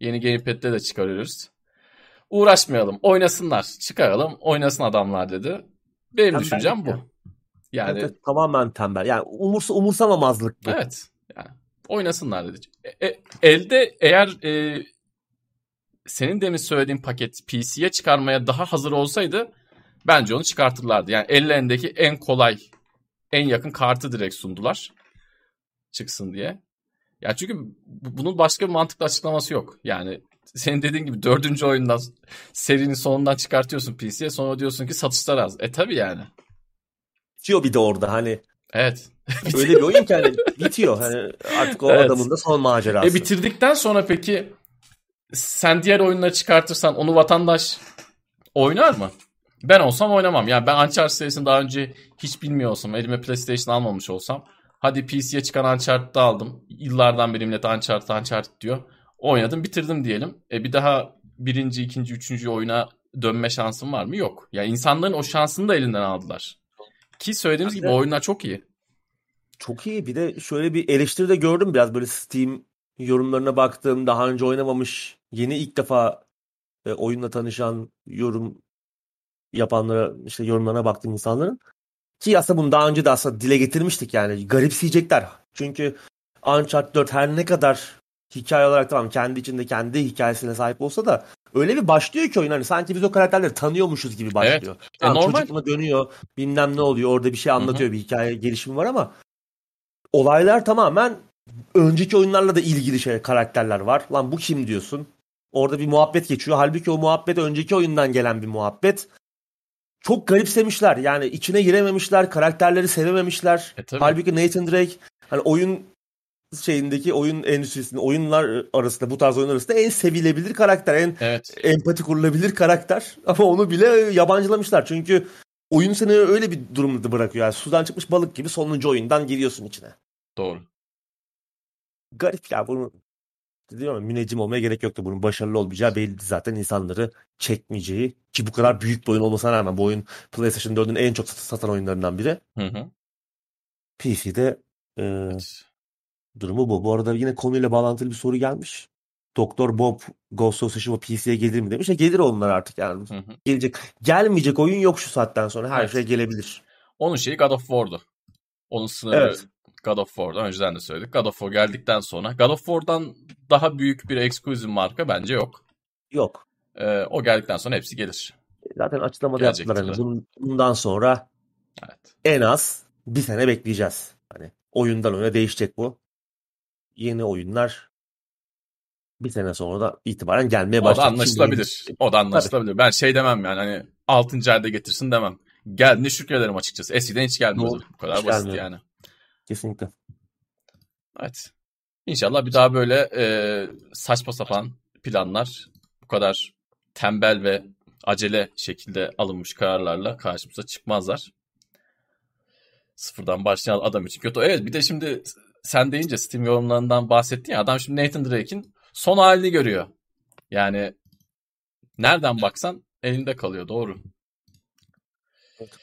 Yeni Gamepad'de de çıkarıyoruz. Uğraşmayalım. Oynasınlar. Çıkaralım. Oynasın adamlar dedi. Benim Tembel düşüncem bu. ya. Yani Evet, evet, tamamen tembel. Yani umursa, umursamamazlık bu. Evet. Yani oynasınlar dedi. E, e, elde eğer e, senin demin söylediğin paket PC'ye çıkarmaya daha hazır olsaydı bence onu çıkartırlardı. Yani ellerindeki en kolay, en yakın kartı direkt sundular. Çıksın diye. Ya çünkü bu- bunun başka bir mantıklı açıklaması yok. Yani senin dediğin gibi dördüncü oyundan serinin sonundan çıkartıyorsun PC'ye sonra diyorsun ki satışlar az. E tabi yani. Bitiyor bir de orada hani Evet. öyle bir oyun ki hani bitiyor. Hani artık o Evet. adamın da son macerası. E bitirdikten sonra peki sen diğer oyunları çıkartırsan onu vatandaş oynar mı? Ben olsam oynamam. Yani ben Uncharted serisini daha önce hiç bilmiyor olsam, elime PlayStation almamış olsam, hadi PC'ye çıkan Uncharted'ı aldım. Yıllardan beri millet Uncharted, Uncharted diyor. Oynadım, bitirdim diyelim. E bir daha birinci, ikinci, üçüncü oyuna dönme şansım var mı? Yok. Yani insanların o şansını da elinden aldılar. Ki söylediğimiz gibi oyunlar çok iyi. Çok iyi. Bir de şöyle bir eleştiri de gördüm biraz böyle Steam yorumlarına baktım. Daha önce oynamamış, yeni ilk defa e, oyunla tanışan yorum yapanlara işte yorumlarına baktım insanların. Ki aslında bunu daha önce de aslında dile getirmiştik yani. Garipseyecekler. Çünkü Uncharted 4 her ne kadar hikaye olarak tamam kendi içinde kendi hikayesine sahip olsa da öyle bir başlıyor ki oyun hani sanki biz o karakterleri tanıyormuşuz gibi başlıyor. E, Tamam, normal. çocukluğuna dönüyor bilmem ne oluyor orada bir şey anlatıyor bir hikaye gelişimi var ama olaylar tamamen önceki oyunlarla da ilgili şey karakterler var. Lan bu kim diyorsun? Orada bir muhabbet geçiyor. Halbuki o muhabbet önceki oyundan gelen bir muhabbet. Çok garipsemişler. Yani içine girememişler. Karakterleri sevememişler. E, tabii. Halbuki Nathan Drake hani oyun şeyindeki oyun endüstrisinde oyunlar arasında bu tarz oyunlar arasında en sevilebilir karakter. En Evet. empati kurulabilir karakter. Ama onu bile yabancılamışlar. Çünkü oyun seni öyle bir durumda bırakıyor. Yani sudan çıkmış balık gibi sonuncu oyundan giriyorsun içine. Doğru. Garip ya bunu diyorum ya, müneccim olmaya gerek yoktu. Bunun başarılı olmayacağı belliydi zaten insanları çekmeyeceği. Ki bu kadar büyük bir oyun olmasına rağmen bu oyun PlayStation 4'ün en çok sat- satan oyunlarından biri. Hı hı. PC'de e, Evet. durumu bu. Bu arada yine konuyla bağlantılı bir soru gelmiş. Doktor Bob Ghost of Tsushima PC'ye gelir mi demiş. Ya gelir onlar artık yani. Hı hı. Gelecek. Gelmeyecek oyun yok şu saatten sonra. Her Evet. şey gelebilir. Onun şeyi God of War'du. Onun sınırı Evet. God of War'da. Önceden de söyledik. God of War geldikten sonra. God of War'dan daha büyük bir exclusive marka bence yok. Yok. Ee, o geldikten sonra hepsi gelir. Zaten açıklamada Gelecektir yaptılar. Hani bundan sonra Evet. en az bir sene bekleyeceğiz. Hani oyundan oyuna değişecek bu. Yeni oyunlar bir sene sonra da itibaren gelmeye O da anlaşılabilir. O da anlaşılabilir. Ben şey demem yani hani 6. ayda getirsin demem. Geldiğinde şükrederim açıkçası. Eskiden hiç gelmiyordu. Bu kadar Hiç basit gelmiyor. yani. Kesinlikle. Evet. İnşallah bir daha böyle e, saçma sapan planlar bu kadar tembel ve acele şekilde alınmış kararlarla karşımıza çıkmazlar. Sıfırdan başlayan adam için kötü. Evet bir de şimdi sen deyince Steam yorumlarından bahsettin ya adam şimdi Nathan Drake'in son halini görüyor. Yani nereden baksan elinde kalıyor doğru. Evet.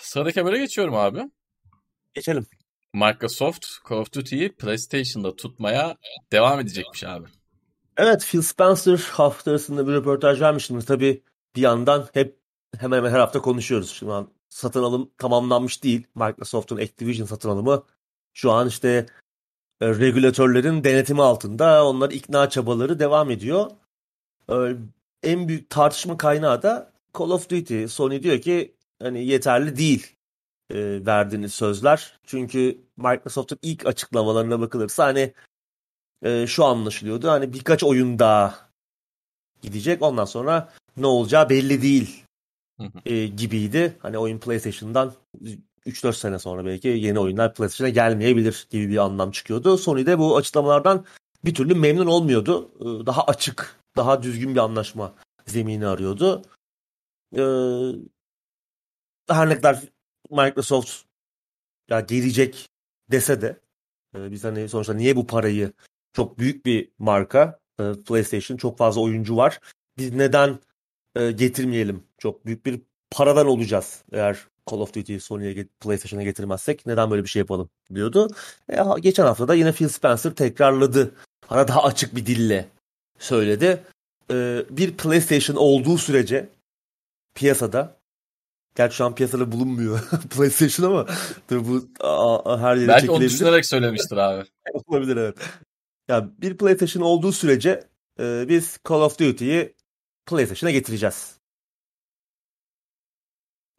Sıradaki habere geçiyorum abi. Geçelim. Microsoft Call of Duty'yi PlayStation'da tutmaya devam edecekmiş abi. Evet Phil Spencer haftasında bir röportaj vermiştiniz. Tabii bir yandan hep hemen hemen her hafta konuşuyoruz. Şu an satın alım tamamlanmış değil. Microsoft'un Activision satın alımı şu an işte e, regülatörlerin denetimi altında. Onları ikna çabaları devam ediyor. E, En büyük tartışma kaynağı da Call of Duty. Sony diyor ki hani yeterli değil e, verdiğiniz sözler. Çünkü Microsoft'un ilk açıklamalarına bakılırsa hani e, şu anlaşılıyordu. Hani birkaç oyun daha gidecek. Ondan sonra ne olacağı belli değil e, gibiydi. Hani oyun PlayStation'dan 3-4 sene sonra belki yeni oyunlar PlayStation'a gelmeyebilir gibi bir anlam çıkıyordu. Sony de bu açıklamalardan bir türlü memnun olmuyordu. E, Daha açık, daha düzgün bir anlaşma zemini arıyordu. E, her ne kadar Microsoft ya gelecek dese de e, biz hani sonuçta niye bu parayı çok büyük bir marka e, PlayStation çok fazla oyuncu var. Biz neden e, getirmeyelim? Çok büyük bir paradan olacağız eğer Call of Duty'yi Sony'ye PlayStation'a getirmezsek neden böyle bir şey yapalım diyordu. E, geçen hafta da yine Phil Spencer tekrarladı. Hani daha açık bir dille söyledi. E, bir PlayStation olduğu sürece piyasada Gerçi şu an piyasada bulunmuyor PlayStation ama tabii bu a- a- her yere Belki onu çekilebilir. düşünerek söylemiştir abi. Olabilir evet. Ya bir PlayStation olduğu sürece e, biz Call of Duty'yi PlayStation'a getireceğiz.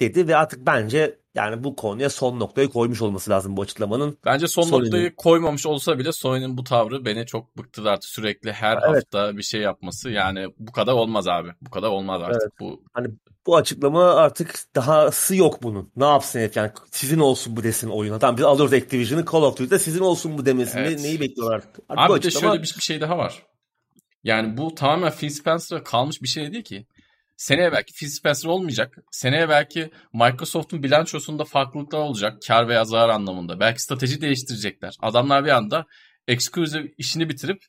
Dedi ve artık bence yani bu konuya son noktayı koymuş olması lazım bu açıklamanın. Bence son Sony'nin- noktayı koymamış olsa bile Sony'nin bu tavrı beni çok bıktırdı artık. Sürekli her Evet. hafta bir şey yapması. Yani bu kadar olmaz abi. Bu kadar olmaz artık. Evet. Bu Bu açıklama artık dahası yok bunun. Ne yapsın herif yani sizin olsun bu desin oyuna. Tamam biz alıyoruz Activision'ı Call of Duty'de sizin olsun bu demesin. Ne- Evet. neyi bekliyorlar artık? Artık bu Abi bir de açıklama şöyle bir, bir şey daha var. Yani bu tamamen Phil Spencer'a kalmış bir şey değil ki. Seneye belki Phil Spencer olmayacak. Seneye belki Microsoft'un bilançosunda farklılıklar olacak. Kar veya zarar anlamında. Belki strateji değiştirecekler. Adamlar bir anda exclusive işini bitirip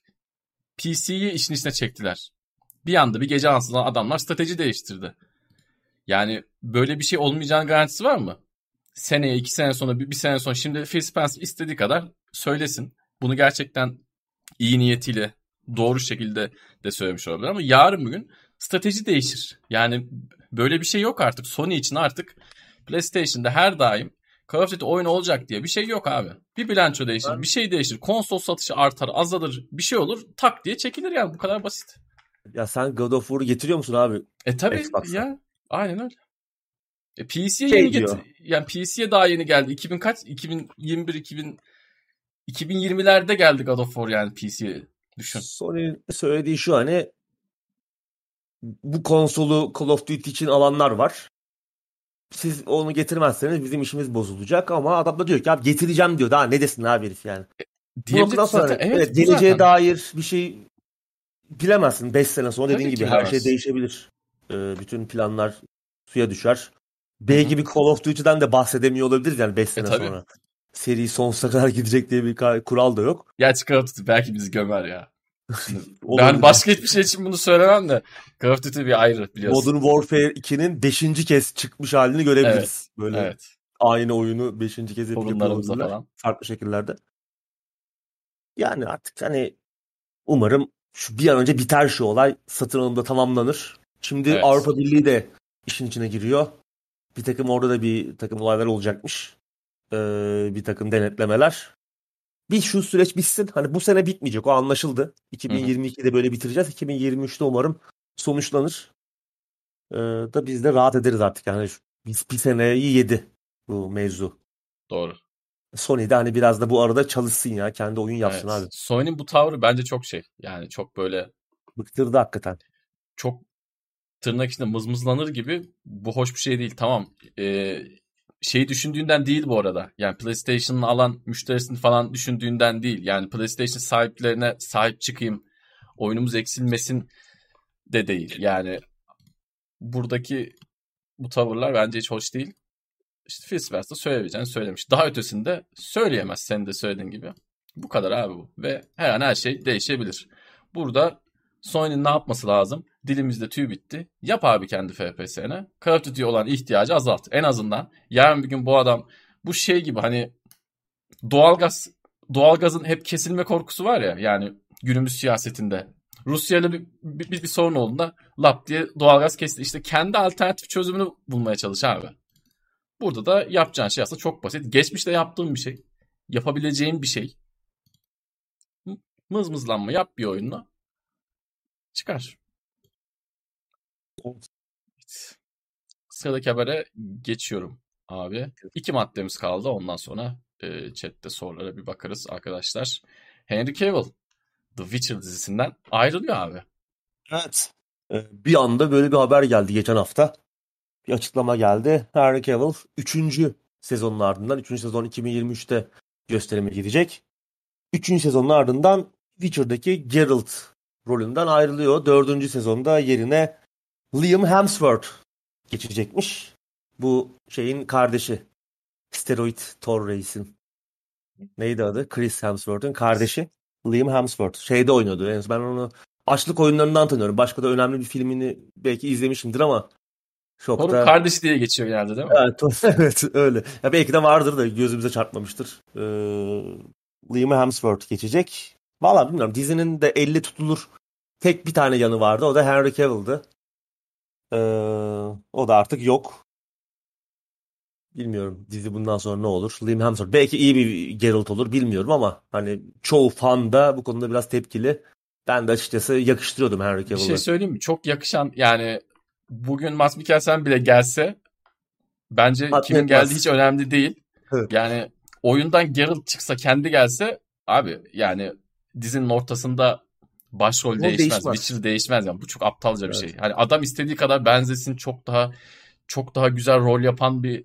PC'yi işin içine çektiler. Bir anda bir gece ansızdan adamlar strateji değiştirdi. Yani böyle bir şey olmayacağının garantisi var mı? Seneye, iki sene sonra, bir, bir sene sonra şimdi Phil Spencer istediği kadar söylesin. Bunu gerçekten iyi niyetiyle doğru şekilde de söylemiş olabilir ama yarın bugün strateji değişir. Yani böyle bir şey yok artık. Sony için artık PlayStation'da her daim Call of Duty oyun olacak diye bir şey yok abi. Bir bilanço değişir, Ben- bir şey değişir. Konsol satışı artar, azalır, bir şey olur. Tak diye çekilir yani bu kadar basit. ya sen God of War'u getiriyor musun abi? E tabi ya aynen öyle. E PC'ye Şey yeni diyor. get yani PC'ye daha yeni geldi. 2000 kaç? 2021 2000 2020'lerde geldi God of War yani PC'ye. Düşün. Sony'nin söylediği şu hani bu konsolu Call of Duty için alanlar var. Siz onu getirmezseniz bizim işimiz bozulacak ama adam da diyor ki abi getireceğim diyor. Daha ne desin abi herif yani. Bu Diyebilir noktadan sonra zaten. evet, Evet, geleceğe zaten. dair bir şey bilemezsin. 5 sene sonra Tabii dediğin gibi her şey değişebilir. Ee, bütün planlar suya düşer. B Hı hı. gibi Call of Duty'den de bahsedemiyor olabiliriz yani 5 sene E, tabii. sonra. Seri sonsuza kadar gidecek diye bir kural da yok. Of Duty belki bizi gömer ya. Ben başka hiçbir şey için bunu söylemem de Call of Duty bir ayrı biliyorsun. Modern Warfare 2'nin 5. kez çıkmış halini görebiliriz. Böyle Evet. aynı oyunu 5. kez yapıyor Sorunlarımızla olabilirler. falan. Farklı şekillerde. Yani artık hani umarım şu bir an önce biter şu olay. Satın alımda tamamlanır. Şimdi Evet. Avrupa Birliği de işin içine giriyor. Bir takım orada da bir takım olaylar olacakmış. Ee, bir takım denetlemeler. Bir şu süreç bitsin. Hani bu sene bitmeyecek. O anlaşıldı. 2022'de böyle bitireceğiz. 2023'te umarım sonuçlanır. Ee, da biz de rahat ederiz artık. Yani biz bir seneyi yedi bu mevzu. Doğru. Sony de hani biraz da bu arada çalışsın ya. Kendi oyun yapsın Evet. abi. Sony'nin bu tavrı bence çok şey. Yani çok böyle Bıktırdı hakikaten. çok tırnak içinde mızmızlanır gibi bu hoş bir şey değil. Tamam. Ee, şeyi düşündüğünden değil bu arada. Yani PlayStation'ın alan müşterisini falan düşündüğünden değil. Yani PlayStation sahiplerine sahip çıkayım. Oyunumuz eksilmesin de değil. Yani buradaki bu tavırlar bence hiç hoş değil. İşte Phil Spencer söyleyebileceğini söylemiş. Daha ötesinde söyleyemez senin de söylediğin gibi. Bu kadar abi bu. Ve her an her şey değişebilir. Burada Sony'nin ne yapması lazım? Dilimizde tüy bitti. Yap abi kendi FPS'ne. Call of Duty'ye olan ihtiyacı azalt. En azından yarın bir gün bu adam bu şey gibi hani doğalgaz doğalgazın hep kesilme korkusu var ya yani günümüz siyasetinde. Rusya ile bir, bir, bir, bir sorun olduğunda lap diye doğalgaz kesildi. İşte kendi alternatif çözümünü bulmaya çalış abi. Burada da yapacağın şey aslında çok basit. Geçmişte yaptığın bir şey. Yapabileceğin bir şey. Mızmızlanma yap bir oyunla. Çıkar. Evet. Sıradaki habere geçiyorum abi. İki maddemiz kaldı. Ondan sonra e, chatte sorulara bir bakarız arkadaşlar. Henry Cavill The Witcher dizisinden ayrılıyor abi. Evet. Bir anda böyle bir haber geldi geçen hafta. Bir açıklama geldi. Henry Cavill 3. sezonun ardından 3. sezon 2023'te gösterime girecek. 3. sezonun ardından Witcher'daki Geralt rolünden ayrılıyor. 4. sezonda yerine Liam Hemsworth geçecekmiş. Bu şeyin kardeşi. Steroid Thor Reis'in. Neydi adı? Chris Hemsworth'un kardeşi. Liam Hemsworth. Şeyde oynuyordu. Yani ben onu açlık oyunlarından tanıyorum. Başka da önemli bir filmini belki izlemişimdir ama çok Thor'un kardeşi diye geçiyor genelde değil mi? Evet, evet öyle. Ya belki de vardır da gözümüze çarpmamıştır. Ee, Liam Hemsworth geçecek. Valla bilmiyorum dizinin de 50 tutulur tek bir tane yanı vardı. O da Henry Cavill'dı. Ee, o da artık yok. Bilmiyorum dizi bundan sonra ne olur. Liam Hemsworth belki iyi bir Geralt olur bilmiyorum ama hani çoğu fan da bu konuda biraz tepkili. Ben de açıkçası yakıştırıyordum Henry Bir Cavill'ı. şey söyleyeyim mi? Çok yakışan yani bugün Mads Mikkelsen bile gelse bence Tatmin kimin etmez. geldiği hiç önemli değil. Evet. Yani oyundan Geralt çıksa kendi gelse abi yani dizinin ortasında başrol O değişmez. değişmez. Witcher değişmez yani. Bu çok aptalca bir Evet. şey. Hani adam istediği kadar benzesin çok daha çok daha güzel rol yapan bir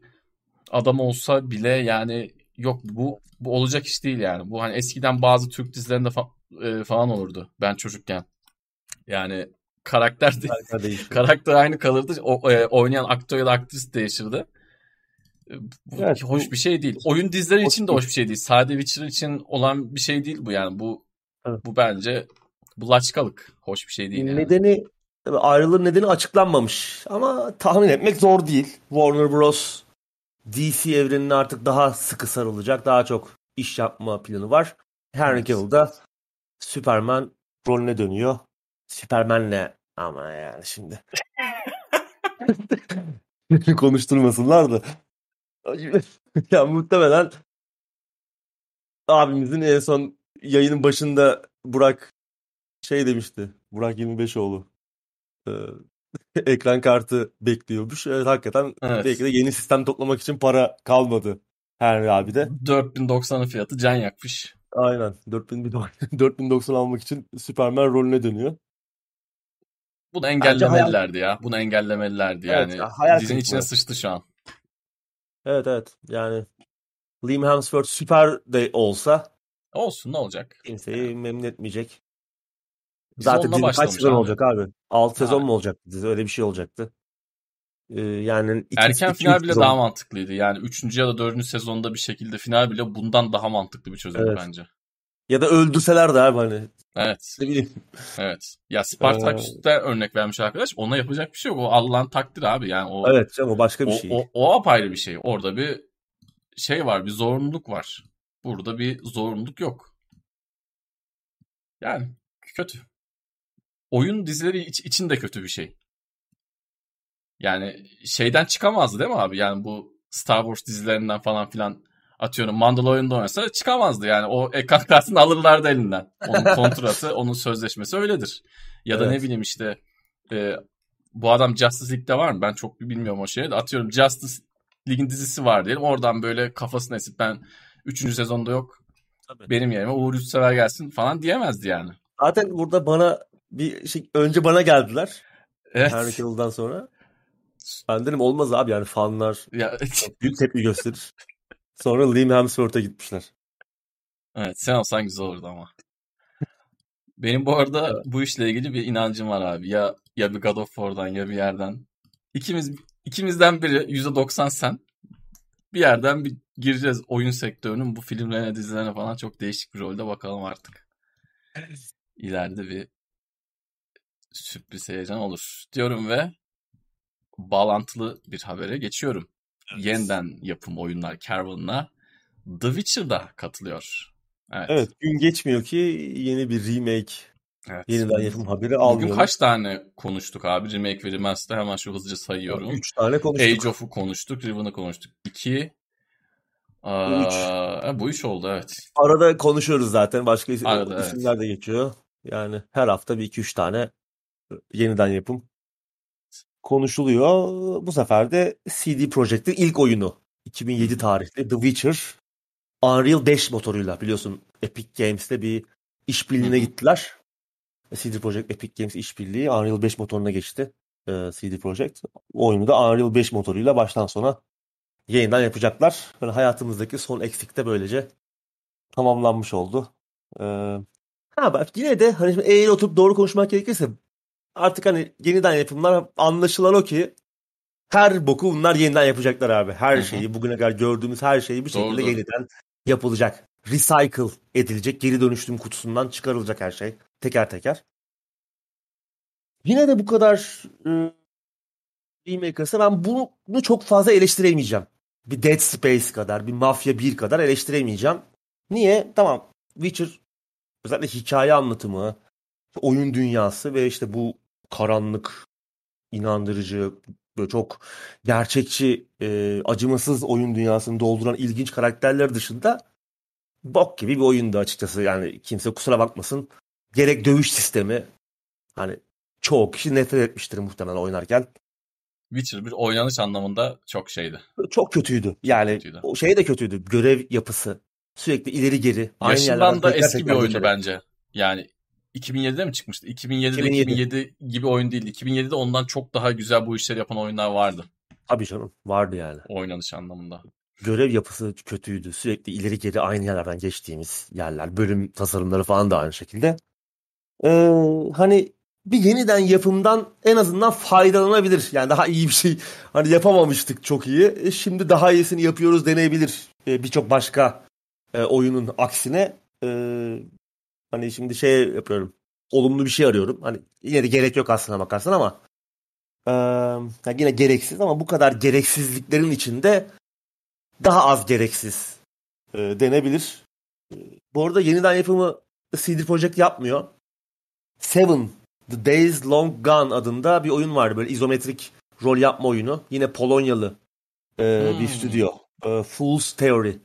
adam olsa bile yani yok bu bu olacak iş değil yani. Bu hani eskiden bazı Türk dizilerinde fa- e, falan olurdu ben çocukken. Yani karakter de, karakter aynı kalırdı. O, e, oynayan aktör ya da aktris değişirdi. E, Bu Evet, hoş bu- bir şey değil. Oyun dizileri için de hoş bir şey değil. Sade Witcher için olan bir şey değil bu yani. Bu Evet. bu bence bu laçkalık. Hoş bir şey değil yani. Nedeni ayrılığın nedeni açıklanmamış ama tahmin etmek zor değil. Warner Bros. DC evrenine artık daha sıkı sarılacak, daha çok iş yapma planı var. Henry Evet. Cavill da Superman rolüne dönüyor. Superman'le ama yani şimdi. Konuşturmasınlar da. ya muhtemelen abimizin en son yayının başında Burak şey demişti. Burak 25oğlu. Ee, ekran kartı bekliyormuş. Evet hakikaten Evet. belki de yeni sistem toplamak için para kalmadı Henry abi de. 4090'ın fiyatı can yakmış. Aynen. 4000 4090 almak için Superman rolüne dönüyor. Bunu engellemelilerdi ya. Bunu engellemelilerdi Evet, yani. ya, hayal Dizinin içine sıçtı şu an. Evet evet. Yani Liam Hemsworth süper de olsa Olsun ne olacak? kimseyi memnun etmeyecek. Dizi Zaten dizi kaç sezon abi. olacak abi? 6 sezon mu olacaktı dizi? Öyle bir şey olacaktı. Ee, yani iki, Erken iki, final üç bile sezon. daha mantıklıydı. Yani 3. ya da 4. sezonda bir şekilde final bile bundan daha mantıklı bir çözüm Evet. bence. Ya da öldürseler de abi hani. Evet. Ne bileyim. Evet. Ya Spartaküs'te örnek vermiş arkadaş. Ona yapacak bir şey yok. O Allah'ın takdiri abi. Yani o Evet canım o başka bir o, şey. o, o apayrı bir şey. Orada bir şey var, bir zorunluluk var. Burada bir zorunluluk yok. Yani kötü. Oyun dizileri iç, için de kötü bir şey. Yani şeyden çıkamazdı değil mi abi? Yani bu Star Wars dizilerinden falan filan atıyorum Mandalorian'da oynasa çıkamazdı. Yani o ekran kartını alırlardı elinden. Onun kontratı, onun sözleşmesi öyledir. Ya da Evet. ne bileyim işte e, bu adam Justice League'de var mı? Ben çok bilmiyorum o şeyi. Atıyorum Justice League'in dizisi var diyelim. Oradan böyle kafasını esip ben Üçüncü sezonda yok. Tabii. Benim yerime Uğur Yurtsever gelsin falan diyemezdi yani. Zaten burada bana bir şey önce bana geldiler. Evet. Henry Cavill'dan sonra. Ben dedim olmaz abi yani fanlar Ya, büyük tepki gösterir. Sonra Liam Hemsworth'a gitmişler. evet sen olsan güzel olurdu ama. Benim bu arada bu işle ilgili bir inancım var abi. Ya ya bir God of War'dan ya bir yerden. İkimiz ikimizden biri %90 sen. Bir yerden bir gireceğiz oyun sektörünün bu filmlerine, dizilerine falan çok değişik bir rolde bakalım artık. İleride bir sürpriz heyecan olur diyorum ve bağlantılı bir habere geçiyorum. Yeniden yapım oyunlar Caravan'la The Witcher'da katılıyor. Evet. Evet gün geçmiyor ki yeni bir remake, evet. yeniden yapım haberi Bugün almıyoruz. kaç tane konuştuk abi? Remake ve remaster hemen şu hızlıca sayıyorum. 3 tane konuştuk. Age of'u konuştuk, Riven'ı konuştuk. 2 Aa, bu üç oldu evet. Arada konuşuyoruz zaten. Başka Arada, evet. isimler de geçiyor. Yani her hafta bir iki üç tane yeniden yapım konuşuluyor. Bu sefer de CD Projekt'in ilk oyunu. 2007 tarihli The Witcher. Unreal 5 motoruyla biliyorsun Epic Games'te bir işbirliğine gittiler. CD Projekt Epic Games işbirliği Unreal 5 motoruna geçti. e, CD Projekt. O oyunu da Unreal 5 motoruyla baştan sona yeniden yapacaklar. Böyle hayatımızdaki son eksik de böylece tamamlanmış oldu. Ee, ha bak yine de hani şimdi eğri oturup doğru konuşmak gerekirse artık hani yeniden yapımlar anlaşılan o ki her boku bunlar yeniden yapacaklar abi. Her Hı hı. şeyi bugüne kadar gördüğümüz her şeyi bir şekilde Doğru. yeniden yapılacak. Recycle edilecek. Geri dönüştüm kutusundan çıkarılacak her şey. Teker teker. Yine de bu kadar e, remake arasında ben bunu, bunu çok fazla eleştiremeyeceğim. Bir Dead Space kadar, bir Mafia 1 kadar eleştiremeyeceğim. Niye? Tamam. Witcher özellikle hikaye anlatımı, oyun dünyası ve işte bu karanlık, inandırıcı, böyle çok gerçekçi, e, acımasız oyun dünyasını dolduran ilginç karakterler dışında bok gibi bir oyundu açıkçası. Yani kimse kusura bakmasın. Gerek dövüş sistemi hani çoğu kişi nefret etmiştir muhtemelen oynarken. Witcher bir oynanış anlamında çok şeydi. Çok kötüydü. Yani kötüydü. o şey de kötüydü. Görev yapısı. Sürekli ileri geri. Aynı Yaşından da eski bir oyundu bence. Yani 2007'de mi çıkmıştı? 2007'de 2007. 2007 gibi oyun değildi. 2007'de ondan çok daha güzel bu işleri yapan oyunlar vardı. Tabii canım. Vardı yani. Oynanış anlamında. Görev yapısı kötüydü. Sürekli ileri geri aynı yerlerden geçtiğimiz yerler. Bölüm tasarımları falan da aynı şekilde. Ee, hani bir yeniden yapımdan en azından faydalanabilir. Yani daha iyi bir şey hani yapamamıştık çok iyi. E, şimdi daha iyisini yapıyoruz deneyebilir. E, Birçok başka e, oyunun aksine. E, hani şimdi şey yapıyorum. Olumlu bir şey arıyorum. Hani yine de gerek yok aslına bakarsan ama e, yani yine gereksiz ama bu kadar gereksizliklerin içinde daha az gereksiz e, denebilir. E, bu arada yeniden yapımı CD Projekt yapmıyor. Seven, The Days Long Gone adında bir oyun vardı. Böyle izometrik rol yapma oyunu. Yine Polonyalı e, bir Hmm. stüdyo. E, Fool's Theory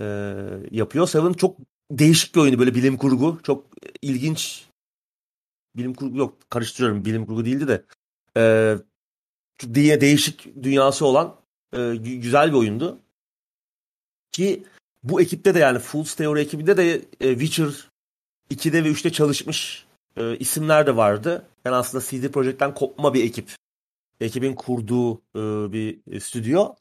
e, yapıyor. Seven çok değişik bir oyunu. Böyle bilim kurgu. Çok ilginç. Bilim kurgu yok. Karıştırıyorum. Bilim kurgu değildi de. E, çok diye değişik dünyası olan e, gü- güzel bir oyundu. Ki bu ekipte de yani Fool's Theory ekibinde de e, Witcher 2'de ve 3'te çalışmış e, isimler de vardı. Yani aslında CD Projekt'ten kopma bir ekip. Ekibin kurduğu e, bir e, stüdyo.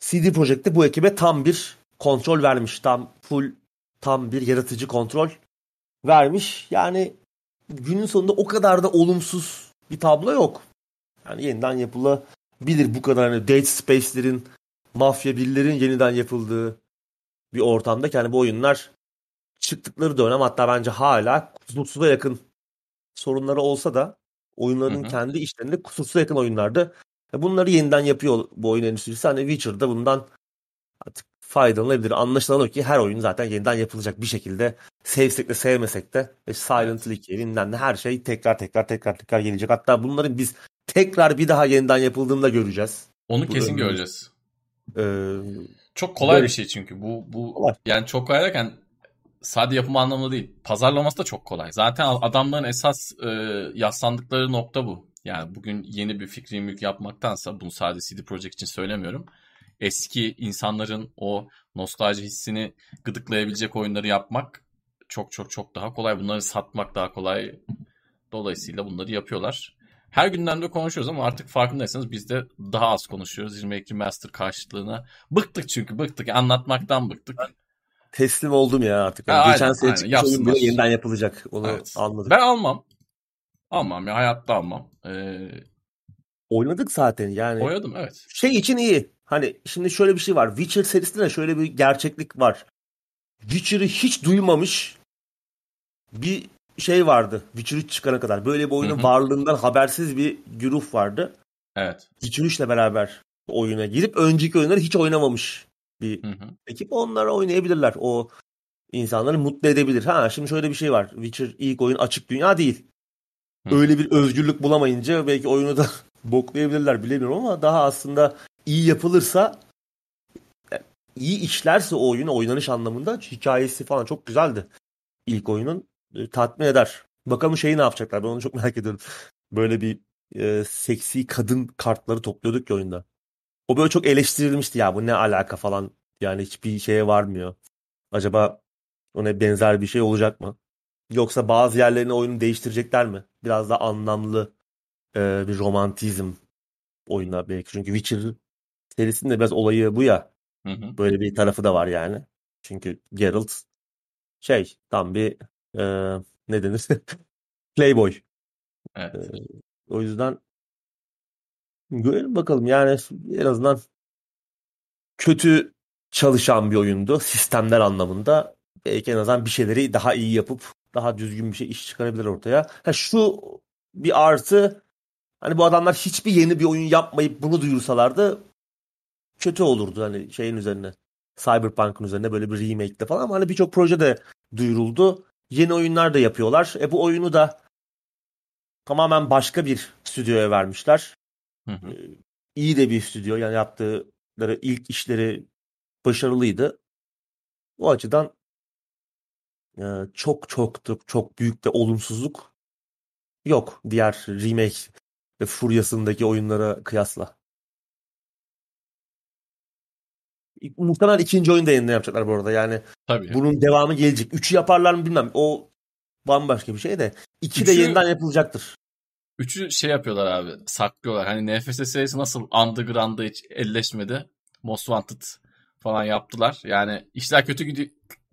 CD Projekt de bu ekibe tam bir kontrol vermiş. Tam full tam bir yaratıcı kontrol vermiş. Yani günün sonunda o kadar da olumsuz bir tablo yok. Yani yeniden yapılabilir bu kadar hani Dead Space'lerin, Mafya 1'lerin yeniden yapıldığı bir ortamda ki hani bu oyunlar çıktıkları dönem hatta bence hala kusursuza yakın sorunları olsa da oyunların Hı hı. kendi işlerinde kusursuza yakın oyunlardı. Bunları yeniden yapıyor bu oyun endüstrisi. Hani Witcher'da bundan artık faydalanabilir. Anlaşılan o ki her oyun zaten yeniden yapılacak bir şekilde. Sevsek de sevmesek de e, Silent Hill 2, bilmem ne her şey tekrar tekrar tekrar tekrar gelecek. Hatta bunların biz tekrar bir daha yeniden yapıldığında göreceğiz. Onu Bu kesin göreceğiz. Ee, Çok kolay Böyle- bir şey çünkü. Bu bu Kolay. yani çok kolay derken sadece yapımı anlamında değil. Pazarlaması da çok kolay. Zaten adamların esas e, yaslandıkları nokta bu. Yani bugün yeni bir fikri mülk yapmaktansa bunu sadece CD Projekt için söylemiyorum. Eski insanların o nostalji hissini gıdıklayabilecek oyunları yapmak çok çok çok daha kolay. Bunları satmak daha kolay. Dolayısıyla bunları yapıyorlar. Her günden de konuşuyoruz ama artık farkındaysanız biz de daha az konuşuyoruz 22 Master karşılığına. Bıktık çünkü bıktık. Anlatmaktan bıktık. Teslim oldum ya artık. Yani Ha, geçen aynen, sene aynen. çıkmış oyun bile yeniden yapılacak. Onu Evet. anladık. Ben almam. Almam ya hayatta almam. Ee, Oynadık zaten yani. oynadım evet. Şey için iyi. Hani şimdi şöyle bir şey var. Witcher serisinde de şöyle bir gerçeklik var. Witcher'ı hiç duymamış bir şey vardı. Witcher 3 çıkana kadar. Böyle bir oyunun Hı hı. varlığından habersiz bir güruh vardı. Evet. Witcher 3 ile beraber oyuna girip önceki oyunları hiç oynamamış bir Hı hı. ekip. Onlara oynayabilirler. O insanları mutlu edebilir. Ha şimdi şöyle bir şey var. Witcher ilk oyun açık dünya değil. Hı. Öyle bir özgürlük bulamayınca belki oyunu da boklayabilirler bilemiyorum ama daha aslında iyi yapılırsa e, iyi işlerse o oyun oynanış anlamında hikayesi falan çok güzeldi. İlk oyunun E, tatmin eder. Bakalım şeyi ne yapacaklar ben onu çok merak ediyorum. Böyle bir e, seksi kadın kartları topluyorduk ya oyunda. O böyle çok eleştirilmişti ya bu ne alaka falan. Yani hiçbir şeye varmıyor. Acaba ona benzer bir şey olacak mı? Yoksa bazı yerlerini oyunu değiştirecekler mi? Biraz daha anlamlı e, bir romantizm oyuna belki. Çünkü Witcher serisinde biraz olayı bu ya. Hı hı. Böyle bir tarafı da var yani. Çünkü Geralt şey tam bir e, ne denir? Playboy. Evet. O yüzden görelim bakalım. Yani en azından kötü çalışan bir oyundu sistemler anlamında. Belki en azından bir şeyleri daha iyi yapıp daha düzgün bir şey iş çıkarabilir ortaya. Ha şu bir artı hani bu adamlar hiçbir yeni bir oyun yapmayıp bunu duyursalardı kötü olurdu hani şeyin üzerine. Cyberpunk'ın üzerine böyle bir remake'de falan ama hani birçok proje de duyuruldu. Yeni oyunlar da yapıyorlar. E bu oyunu da tamamen başka bir stüdyoya vermişler. Hı hı. İyi de bir stüdyo. Yani yaptıkları ilk işleri başarılıydı. O açıdan e, çok çok çok çok büyük de olumsuzluk yok diğer remake ve furyasındaki oyunlara kıyasla. Muhtemelen ikinci oyunu da yeniden yapacaklar bu arada. Yani Tabii. bunun devamı gelecek. Üçü yaparlar mı bilmem. O bambaşka bir şey de. İki de Üçü- yeniden yapılacaktır. Üçü şey yapıyorlar abi. Saklıyorlar. Hani NFS serisi nasıl underground'da hiç elleşmedi. Most Wanted falan yaptılar. Yani işler kötü gidi-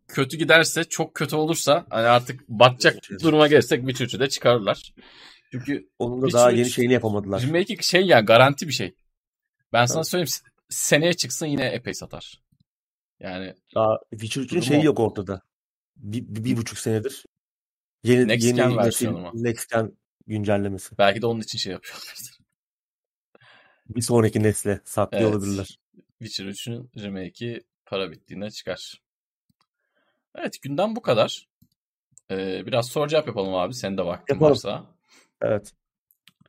kötü giderse çok kötü olursa hani artık batacak duruma gelirsek bir üçü de çıkarırlar. Çünkü Onun da daha yeni şeyini yapamadılar. remake şey ya garanti bir şey. Ben sana Evet. söyleyeyim s- seneye çıksın yine epey satar. Yani Daha Witcher 3'ün Durum şeyi yok ortada. Bir, bir, bir buçuk senedir. Yeni, Next yeni Gen versiyonu mu? Next Gen güncellemesi. belki de onun için şey yapıyorlar. Bir sonraki nesle saklıyor Evet. olabilirler. Witcher 3'ün remake'i para bittiğinde çıkar. Evet gündem bu kadar. Ee, biraz soru cevap yapalım abi. Senin de vaktin Yapalım. varsa. Evet.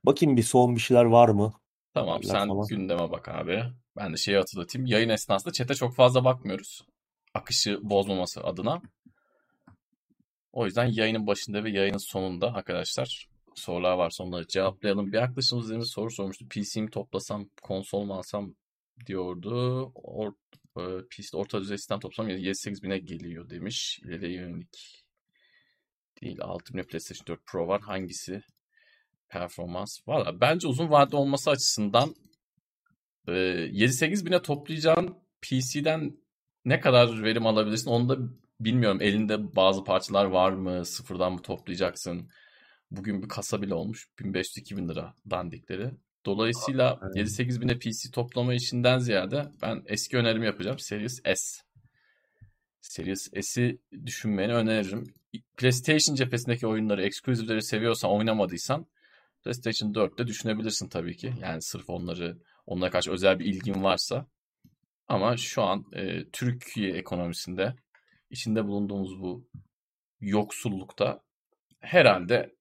Bakayım bir son bir şeyler var mı? Tamam Haberler sen falan. gündeme bak abi. Ben de şeyi hatırlatayım. Yayın esnasında chat'e çok fazla bakmıyoruz. Akışı bozmaması adına. O yüzden yayının başında ve yayının sonunda arkadaşlar sorular varsa onları cevaplayalım. Bir arkadaşımız demin soru sormuştu. PC mi toplasam, konsol mu alsam diyordu. Or, e, PC orta düzey sistem toplasam 7-8 bine geliyor demiş. İleriye yönelik değil. 6 bine PlayStation 4 Pro var. Hangisi performans? Valla bence uzun vadede olması açısından e, 7-8 bine toplayacağın PC'den ne kadar verim alabilirsin onu da bilmiyorum. Elinde bazı parçalar var mı? Sıfırdan mı toplayacaksın? Bugün bir kasa bile olmuş. 1500-2000 lira dandikleri. Dolayısıyla Evet. 7-8 bine PC toplama işinden ziyade ben eski önerimi yapacağım. Series S. Series S'i düşünmeni öneririm. PlayStation cephesindeki oyunları, exclusive'leri seviyorsan, oynamadıysan PlayStation 4'te düşünebilirsin tabii ki. Yani sırf onları, onlara karşı özel bir ilgin varsa. Ama şu an e, Türkiye ekonomisinde içinde bulunduğumuz bu yoksullukta herhalde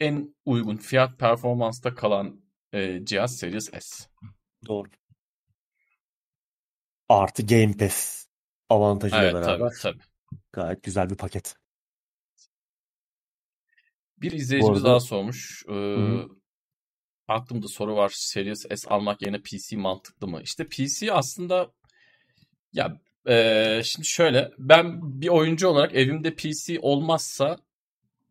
en uygun fiyat performansta kalan e, cihaz Series S. Doğru. Artı Game Pass avantajıyla Evet beraber tabii tabii. gayet güzel bir paket. Bir izleyicimiz arada- daha sormuş. Ee, hı. Aklımda soru var. Series S almak yerine PC mantıklı mı? İşte PC aslında Ya e, şimdi şöyle ben bir oyuncu olarak evimde PC olmazsa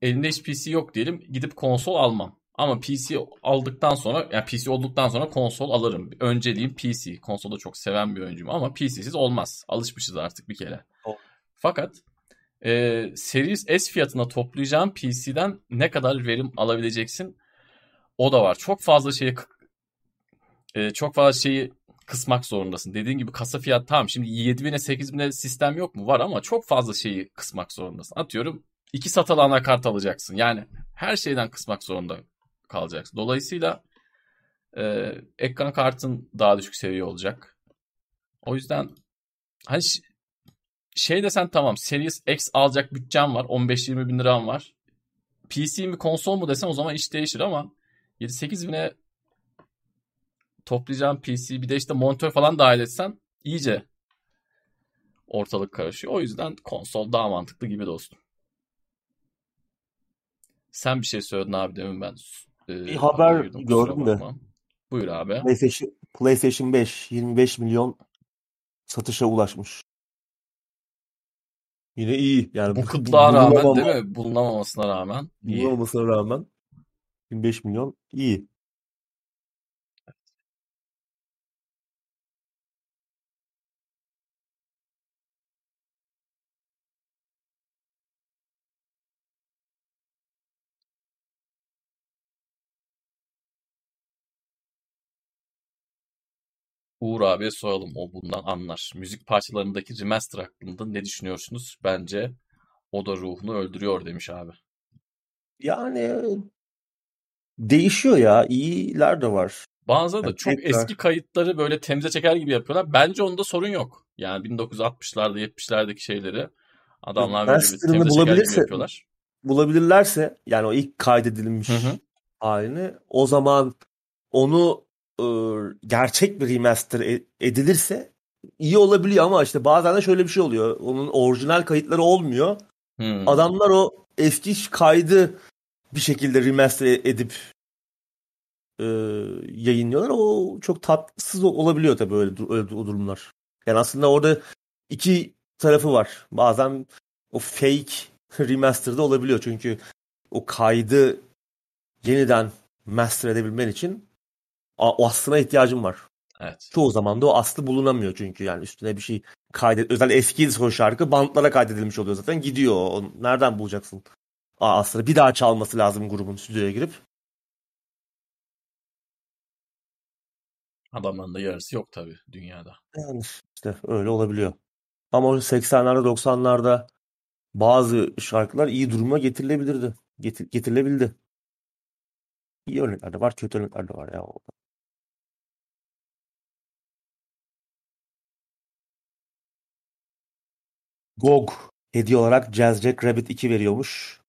elimde hiç PC yok diyelim gidip konsol almam. Ama PC aldıktan sonra yani PC olduktan sonra konsol alırım. Önceliğim PC. Konsolda çok seven bir oyuncuyum ama PC'siz olmaz. Alışmışız artık bir kere. Oh. Fakat e, Series S fiyatına toplayacağın PC'den ne kadar verim alabileceksin o da var. Çok fazla şeyi e, çok fazla şeyi kısmak zorundasın. Dediğin gibi kasa fiyat tamam şimdi 7000'e 8000'e sistem yok mu? Var ama çok fazla şeyi kısmak zorundasın. Atıyorum iki satılı anakart alacaksın. Yani her şeyden kısmak zorunda kalacaksın. Dolayısıyla e, ekran kartın daha düşük seviye olacak. O yüzden hani şey desen tamam Series X alacak bütçem var. 15-20 bin liram var. PC mi konsol mu desen o zaman iş değişir ama 7-8 bine toplayacağım PC bir de işte monitör falan dahil etsen iyice ortalık karışıyor. O yüzden konsol daha mantıklı gibi dostum. Sen bir şey söyledin abi demin ben. E, bir haber gördüm de. Buyur abi. PlayStation, PlayStation 5 25 milyon satışa ulaşmış. Yine iyi. Yani bu kıtlığa rağmen değil mi? Bulunamamasına rağmen. Bulunamamasına rağmen 25 milyon iyi. Uğur abiye soralım. O bundan anlar. Müzik parçalarındaki remaster hakkında ne düşünüyorsunuz? Bence o da ruhunu öldürüyor demiş abi. Yani değişiyor ya. İyiler de var. Bazıları da yani çok tekrar. eski kayıtları böyle temize çeker gibi yapıyorlar. Bence onda sorun yok. Yani 1960'larda 70'lerdeki şeyleri adamlar böyle bir temize çeker gibi yapıyorlar. Bulabilirlerse yani o ilk kaydedilmiş hı hı. halini o zaman onu e, gerçek bir remaster e, edilirse iyi olabiliyor ama işte bazen de şöyle bir şey oluyor. Onun orijinal kayıtları olmuyor. Hmm. Adamlar o eski kaydı bir şekilde remaster edip e, yayınlıyorlar. O çok tatsız olabiliyor tabii öyle, öyle durumlar. Yani aslında orada iki tarafı var. Bazen o fake remaster'da olabiliyor. Çünkü o kaydı yeniden master edebilmen için o aslına ihtiyacım var. Evet. Çoğu zaman da o aslı bulunamıyor çünkü yani üstüne bir şey kaydet. Özel eski son şarkı bantlara kaydedilmiş oluyor zaten gidiyor. O, nereden bulacaksın? Aslında bir daha çalması lazım grubun stüdyoya girip. Adamların da yarısı yok tabii dünyada. Yani işte öyle olabiliyor. Ama 80'lerde 90'larda bazı şarkılar iyi duruma getirilebilirdi. Getir, getirilebildi. İyi örnekler de var, kötü örnekler de var ya. GOG hediye olarak Jazz Jack Rabbit 2 veriyormuş.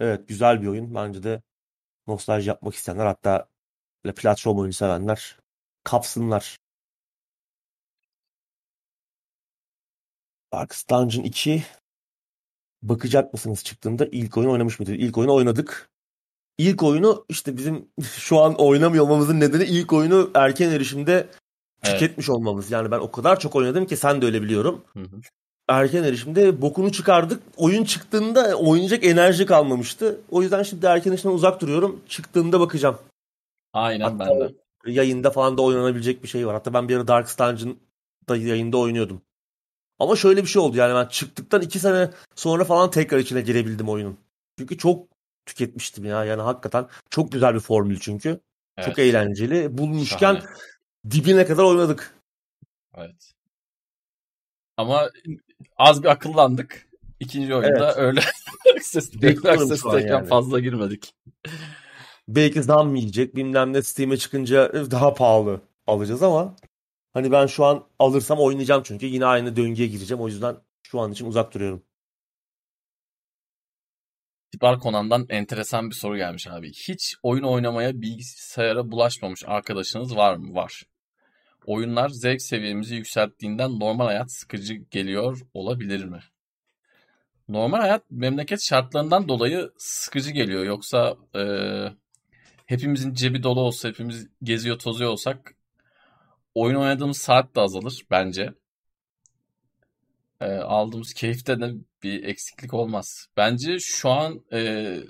Evet güzel bir oyun. Bence de nostalji yapmak isteyenler hatta böyle platform oyunu sevenler kapsınlar. Darkest Dungeon 2 bakacak mısınız çıktığında ilk oyunu oynamış mıydı? İlk oyunu oynadık. İlk oyunu işte bizim şu an oynamıyor olmamızın nedeni ilk oyunu erken erişimde tüketmiş evet. olmamız. Yani ben o kadar çok oynadım ki sen de öyle biliyorum. Hı hı erken erişimde bokunu çıkardık. Oyun çıktığında oynayacak enerji kalmamıştı. O yüzden şimdi erken erişimden uzak duruyorum. Çıktığında bakacağım. Aynen Hatta ben de. Yayında falan da oynanabilecek bir şey var. Hatta ben bir ara Dark Dungeon'da yayında oynuyordum. Ama şöyle bir şey oldu yani ben çıktıktan iki sene sonra falan tekrar içine girebildim oyunun. Çünkü çok tüketmiştim ya. Yani hakikaten çok güzel bir formül çünkü. Evet. Çok eğlenceli. Bulmuşken Şahane. dibine kadar oynadık. Evet. Ama az bir akıllandık. İkinci oyunda evet. öyle Access, yani. fazla girmedik. Belki zam yiyecek bilmem ne Steam'e çıkınca daha pahalı alacağız ama hani ben şu an alırsam oynayacağım çünkü yine aynı döngüye gireceğim. O yüzden şu an için uzak duruyorum. Tibar Konan'dan enteresan bir soru gelmiş abi. Hiç oyun oynamaya bilgisayara bulaşmamış arkadaşınız var mı? Var oyunlar zevk seviyemizi yükselttiğinden normal hayat sıkıcı geliyor olabilir mi? Normal hayat memleket şartlarından dolayı sıkıcı geliyor. Yoksa e, hepimizin cebi dolu olsa, hepimiz geziyor tozuyor olsak oyun oynadığımız saat de azalır bence. e, aldığımız keyifte de bir eksiklik olmaz. Bence şu an e,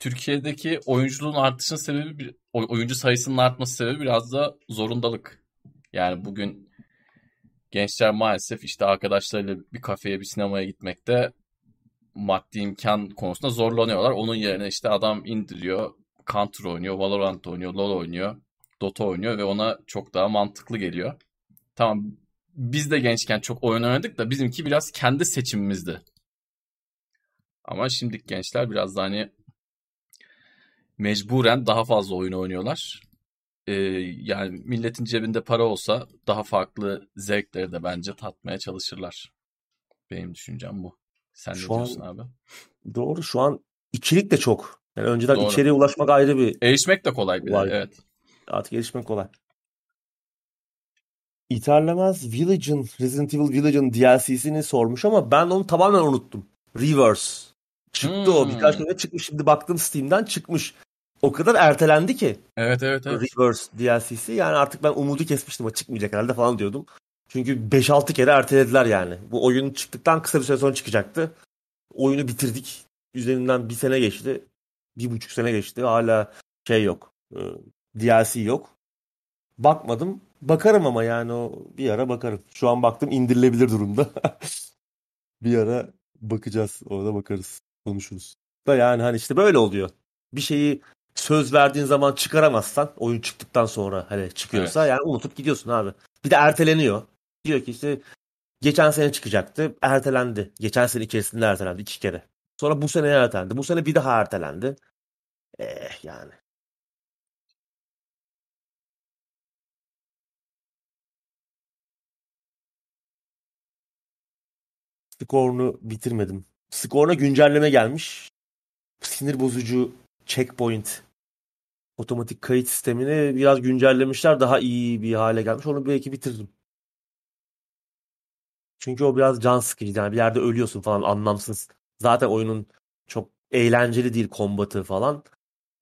Türkiye'deki oyunculuğun artışın sebebi oyuncu sayısının artması sebebi biraz da zorundalık. Yani bugün gençler maalesef işte arkadaşlarıyla bir kafeye bir sinemaya gitmekte maddi imkan konusunda zorlanıyorlar. Onun yerine işte adam indiriyor, Counter oynuyor, Valorant oynuyor, LoL oynuyor, Dota oynuyor ve ona çok daha mantıklı geliyor. Tamam biz de gençken çok oyun oynadık da bizimki biraz kendi seçimimizdi. Ama şimdiki gençler biraz da hani mecburen daha fazla oyun oynuyorlar. Ee, yani milletin cebinde para olsa daha farklı zevkleri de bence tatmaya çalışırlar. Benim düşüncem bu. Sen şu ne diyorsun an, abi? Doğru. Şu an içerik de çok. Yani önceden doğru. içeriye ulaşmak ayrı bir... Erişmek de kolay bir de, evet. Artık erişmek kolay. İterlemez Village'ın, Resident Evil Village'ın DLC'sini sormuş ama ben onu tamamen unuttum. Reverse. Çıktı hmm. o. Birkaç kere çıkmış. Şimdi baktım Steam'den çıkmış. O kadar ertelendi ki. Evet evet evet. Reverse DLC'si. Yani artık ben umudu kesmiştim. O çıkmayacak herhalde falan diyordum. Çünkü 5-6 kere ertelediler yani. Bu oyun çıktıktan kısa bir süre sonra çıkacaktı. Oyunu bitirdik. Üzerinden bir sene geçti. Bir buçuk sene geçti. Hala şey yok. E, DLC yok. Bakmadım. Bakarım ama yani o bir ara bakarım. Şu an baktım indirilebilir durumda. bir ara bakacağız. Orada bakarız. Konuşuruz. Da yani hani işte böyle oluyor. Bir şeyi söz verdiğin zaman çıkaramazsan oyun çıktıktan sonra hani çıkıyorsa evet. yani unutup gidiyorsun abi. Bir de erteleniyor. Diyor ki işte geçen sene çıkacaktı. Ertelendi. Geçen sene içerisinde ertelendi iki kere. Sonra bu sene ertelendi. Bu sene bir daha ertelendi. Eh yani. Skorunu bitirmedim. Skoruna güncelleme gelmiş. Sinir bozucu checkpoint otomatik kayıt sistemini biraz güncellemişler. Daha iyi bir hale gelmiş. Onu belki bitiririm. Çünkü o biraz can sıkıcı. Yani bir yerde ölüyorsun falan anlamsız. Zaten oyunun çok eğlenceli değil kombatı falan.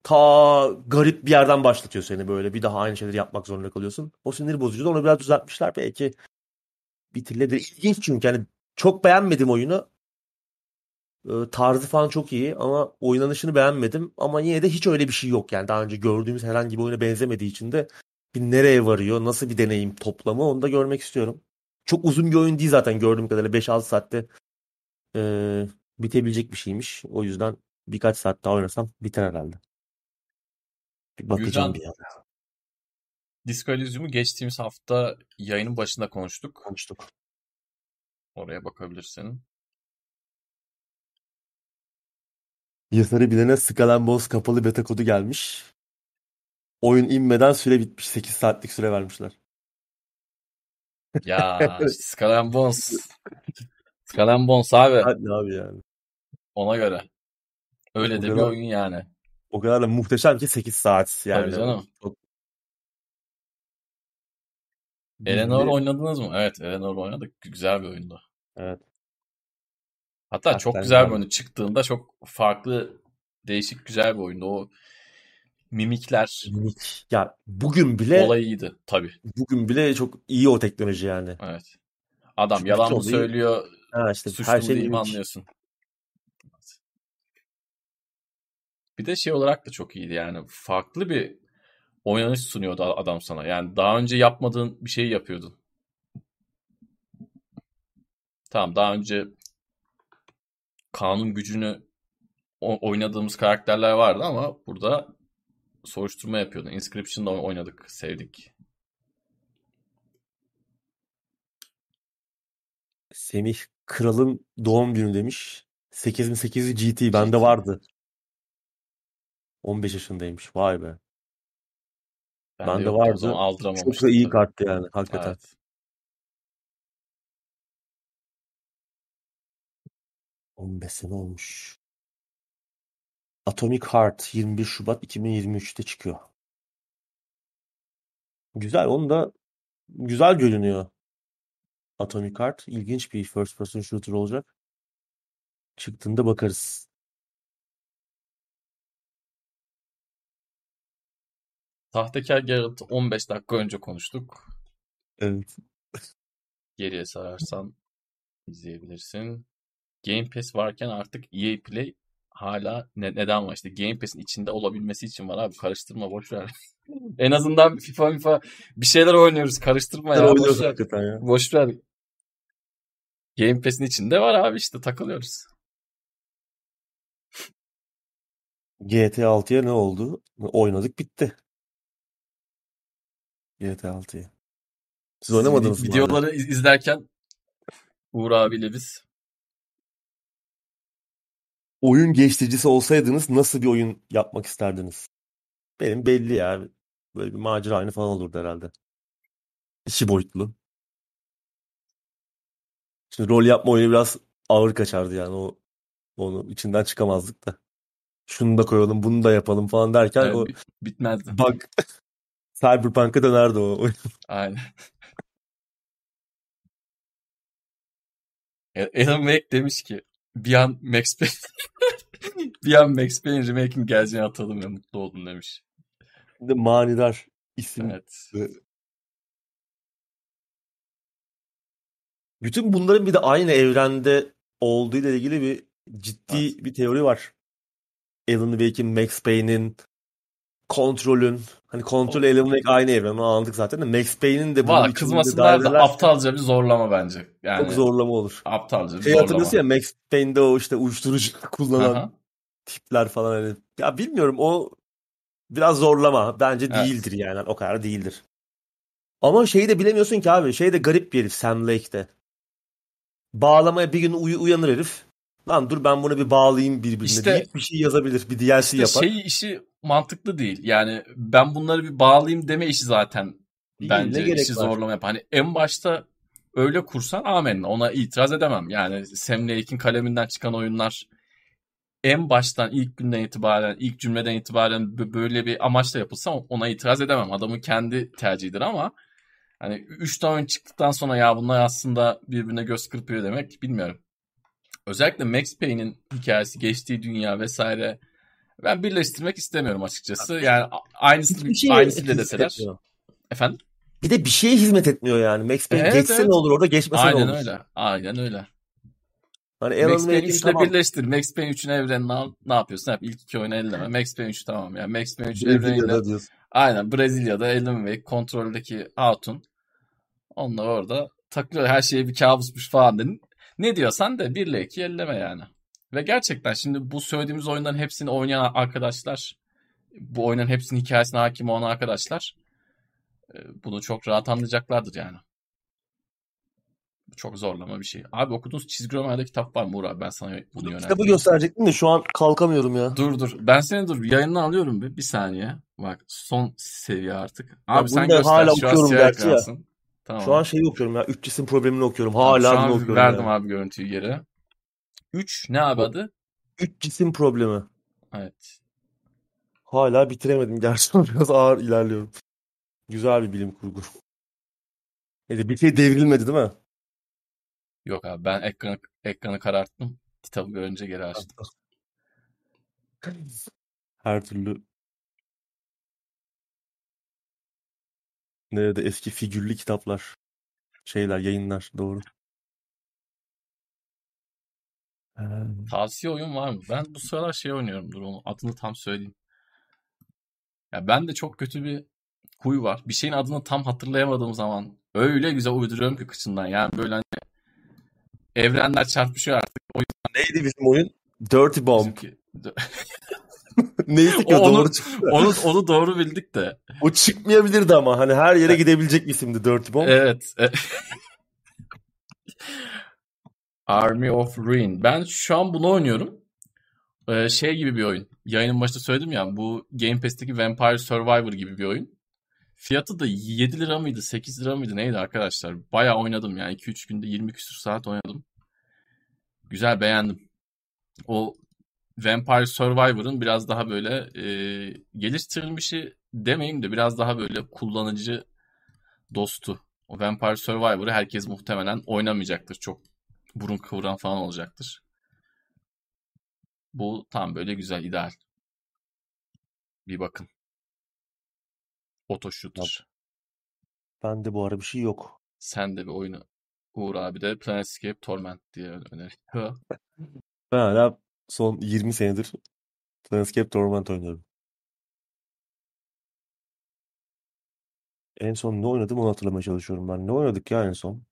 Ta garip bir yerden başlatıyor seni böyle. Bir daha aynı şeyleri yapmak zorunda kalıyorsun. O sinir bozucu da onu biraz düzeltmişler. Belki bitirilebilir. İlginç çünkü yani çok beğenmedim oyunu. Tarzı falan çok iyi ama oynanışını beğenmedim. Ama yine de hiç öyle bir şey yok yani. Daha önce gördüğümüz herhangi bir oyuna benzemediği için de bir nereye varıyor, nasıl bir deneyim toplamı onu da görmek istiyorum. Çok uzun bir oyun değil zaten gördüğüm kadarıyla 5-6 saatte e, bitebilecek bir şeymiş. O yüzden birkaç saat daha oynasam biter herhalde. Bir bakacağım Gürcan, bir ara. Disco Elysium'u geçtiğimiz hafta yayının başında konuştuk. Konuştuk. Oraya bakabilirsin. Yasarı bilene Skalenboz kapalı beta kodu gelmiş. Oyun inmeden süre bitmiş. 8 saatlik süre vermişler. Ya Skalenboz. Skalenboz abi. Hadi abi yani. Ona göre. Öyle o de kadar, bir oyun yani. O kadar da muhteşem ki 8 saat yani. Tabii canım. Çok... Eleanor oynadınız mı? Evet Eleanor oynadık. Güzel bir oyundu. Evet. Hatta Hakikaten çok güzel bir oyun. Çıktığında çok farklı, değişik güzel bir oyundu. O mimikler. Mimik. Ya bugün bile olay iyiydi tabii. Bugün bile çok iyi o teknoloji yani. Evet. Adam Çünkü yalan mı söylüyor? Ha işte suçlu her şey değil mi anlıyorsun. Bir de şey olarak da çok iyiydi yani. Farklı bir oynanış sunuyordu adam sana. Yani daha önce yapmadığın bir şeyi yapıyordun. Tamam daha önce kanun gücünü oynadığımız karakterler vardı ama burada soruşturma yapıyordu. Inscription'da oynadık, sevdik. Semih Kral'ın doğum günü demiş. 8008 GT bende vardı. 15 yaşındaymış. Vay be. Ben bende de vardı. Çok da iyi karttı yani hakikaten. Evet. 15 sene olmuş. Atomic Heart 21 Şubat 2023'te çıkıyor. Güzel. Onu da güzel görünüyor. Atomic Heart. İlginç bir first person shooter olacak. Çıktığında bakarız. Tahtekar Garrett 15 dakika önce konuştuk. Evet. Geriye sararsan izleyebilirsin. Game Pass varken artık EA Play hala ne, neden var işte Game Pass'in içinde olabilmesi için var abi karıştırma boş ver. en azından FIFA FIFA bir şeyler oynuyoruz karıştırma ya boş ver. ya. Boş ver. Game Pass'in içinde var abi işte takılıyoruz. GTA 6'ya ne oldu? Oynadık bitti. GTA 6'yı. Siz oynamadınız mı? Videoları iz- izlerken Uğur abiyle biz Oyun geliştiricisi olsaydınız nasıl bir oyun yapmak isterdiniz? Benim belli ya. Böyle bir macera oyunu falan olurdu herhalde. İki boyutlu. Şimdi rol yapma oyunu biraz ağır kaçardı yani. O onu içinden çıkamazdık da. Şunu da koyalım, bunu da yapalım falan derken evet, o bit- bitmezdi. bug Cyberpunk'a dönerdi o oyun. Aynen. E- Alan Wake demiş ki bir an Max Payne bir an Max Payne remake'in geleceğini atalım ve mutlu oldum demiş. Şimdi manidar isim. Evet. Bütün bunların bir de aynı evrende olduğu ile ilgili bir ciddi Evet. bir teori var. Alan Wake'in, Max Payne'in, kontrolün. Hani kontrol Alan Wake aynı evren onu anladık zaten de Max Payne'in de bunun kızmasınlar da aptalca bir zorlama bence. Yani çok zorlama olur. aptalca bir Şey zorlama. hatırlıyorsun ya Max Payne'de o işte uyuşturucu kullanan Aha. tipler falan hani. Ya bilmiyorum o biraz zorlama. Bence Evet. değildir yani. O kadar değildir. Ama şeyi de bilemiyorsun ki abi. Şey de garip bir herif Sam Lake'de. Bağlamaya bir gün uy- uyanır herif. Lan dur ben bunu bir bağlayayım birbirine İşte- deyip bir şey yazabilir. Bir DLC İşte yapar. şey işi mantıklı değil. Yani ben bunları bir bağlayayım deme işi zaten Değil, bence işi zorlama yap. Hani en başta öyle kursan amenna ona itiraz edemem. Yani Sam Lake'in kaleminden çıkan oyunlar en baştan ilk günden itibaren, ilk cümleden itibaren böyle bir amaçla yapılsa ona itiraz edemem. Adamın kendi tercihidir ama hani 3 tane oyun çıktıktan sonra ya bunlar aslında birbirine göz kırpıyor demek bilmiyorum. Özellikle Max Payne'in hikayesi, geçtiği dünya vesaire ben birleştirmek istemiyorum açıkçası. Yani a- aynısını şeye aynısıyla deseler. Efendim? Bir de bir şeye hizmet etmiyor yani. Max Payne Evet, geçse evet. ne olur orada geçmese ne Aynen olur. öyle. Aynen öyle. Hani Alan Max Payne Wake'in 3 ile tamam birleştir. Max Payne 3'ün evrenini al. Ne yapıyorsun? Yap. İlk iki oyunu elleme. Max Payne 3 tamam ya. Max Payne 3 evreniyle. Aynen Brezilya'da Wake kontroldeki Hatun. Onlar orada takılıyor. Her şey bir kabusmuş falan dedin. Ne diyorsan de 1 ile 2 elleme yani. Ve gerçekten şimdi bu söylediğimiz oyunların hepsini oynayan arkadaşlar, bu oyunun hepsinin hikayesine hakim olan arkadaşlar e, bunu çok rahat anlayacaklardır yani. Çok zorlama bir şey. Abi okuduğunuz çizgi romanda kitap var mı Uğur abi? Ben sana bunu Kitabı yönelteyim. gösterecektim de şu an kalkamıyorum ya. Dur dur. Ben seni dur. Yayını alıyorum bir. Bir saniye. Bak son seviye artık. Abi bunu sen göster. hala Şu an siyah ya. ekransın. Tamam. Şu an şeyi okuyorum ya. Üç cisim problemini okuyorum. Hala şu bunu an okuyorum verdim yani. abi görüntüyü geri. 3 ne abi adı? Üç cisim problemi. Evet. Hala bitiremedim. Gerçekten biraz ağır ilerliyorum. Güzel bir bilim kurgu. Neyse bir şey devrilmedi değil mi? Yok abi ben ekranı, ekranı kararttım. Kitabı görünce geri açtım. Her türlü nerede eski figürlü kitaplar. Şeyler, yayınlar. Doğru. Ee, Tavsiye oyun var mı? Ben bu sıralar şey oynuyorum. Dur onu adını tam söyleyeyim. Ya ben de çok kötü bir huy var. Bir şeyin adını tam hatırlayamadığım zaman öyle güzel uyduruyorum ki kıçından. Yani böyle hani evrenler çarpışıyor artık. O neydi bizim oyun? Dirty Bomb. bizimki. Neyse ki o onu- doğru çıktı. onu, onu doğru bildik de. O çıkmayabilirdi ama hani her yere gidebilecek bir isimdi Dirty Bomb. Evet. e- Army of Ruin. Ben şu an bunu oynuyorum. Ee, şey gibi bir oyun. Yayının başında söyledim ya bu Game Pass'teki Vampire Survivor gibi bir oyun. Fiyatı da 7 lira mıydı 8 lira mıydı neydi arkadaşlar? Bayağı oynadım yani 2-3 günde 20 küsur saat oynadım. Güzel beğendim. O Vampire Survivor'ın biraz daha böyle e, geliştirilmişi demeyeyim de biraz daha böyle kullanıcı dostu. O Vampire Survivor'ı herkes muhtemelen oynamayacaktır. Çok burun kıvıran falan olacaktır. Bu tam böyle güzel, ideal. Bir bakın. Auto shooter. Bende bu ara bir şey yok. Sen de bir oyunu Uğur abi de Planescape Torment diye öneriyor. Ben hala son 20 senedir Planescape Torment oynuyorum. En son ne oynadım onu hatırlamaya çalışıyorum ben. Ne oynadık ya en son?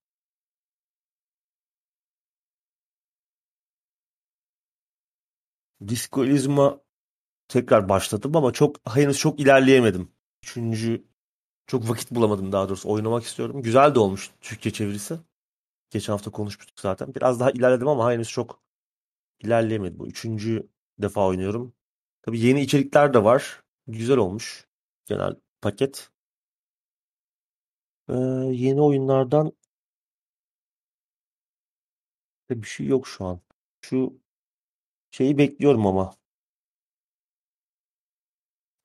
Disco Elysium'a tekrar başladım ama çok henüz çok ilerleyemedim. Üçüncü çok vakit bulamadım daha doğrusu. Oynamak istiyorum. Güzel de olmuş Türkçe çevirisi. Geçen hafta konuşmuştuk zaten. Biraz daha ilerledim ama henüz çok ilerleyemedim. Bu üçüncü defa oynuyorum. Tabii yeni içerikler de var. Güzel olmuş. Genel paket. Ee, yeni oyunlardan bir şey yok şu an. Şu şeyi bekliyorum ama.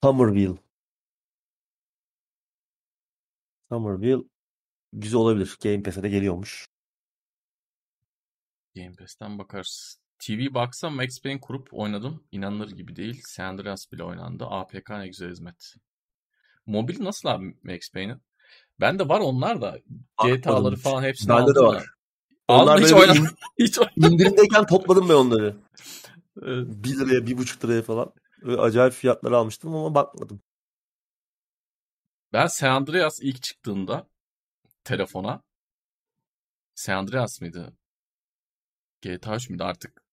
Somerville. Somerville güzel olabilir. Game Pass'e de geliyormuş. Game Pass'ten bakarız. TV Box'a Max Payne kurup oynadım. İnanılır gibi değil. San Andreas bile oynandı. APK ne güzel hizmet. Mobil nasıl abi Max Payne'in? Bende var onlar da. GTA'ları falan hepsini Bende de var. Onlar hiç in- Hiç indirimdeyken topladım ben onları. Evet. 1 liraya, 1,5 liraya falan. Böyle acayip fiyatları almıştım ama bakmadım. Ben San Andreas ilk çıktığında telefona San Andreas mıydı? GTA 3 müydü artık?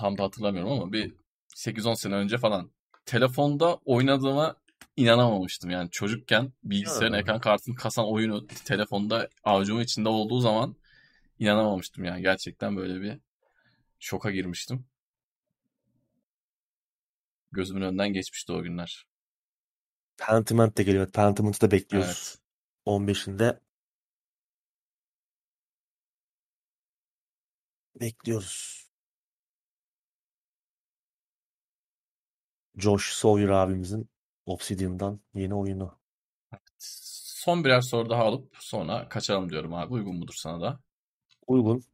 Tam da hatırlamıyorum ama bir 8-10 sene önce falan telefonda oynadığıma inanamamıştım yani çocukken bilgisayarın ekran kartını kasan oyunu telefonda avucumun içinde olduğu zaman inanamamıştım yani gerçekten böyle bir şoka girmiştim. Gözümün önünden geçmişti o günler. Pentiment de geliyor. Pentiment'ı da bekliyoruz. Evet. 15'inde bekliyoruz. Josh Sawyer abimizin Obsidian'dan yeni oyunu. Son birer soru daha alıp sonra kaçalım diyorum abi. Uygun mudur sana da? Uygun.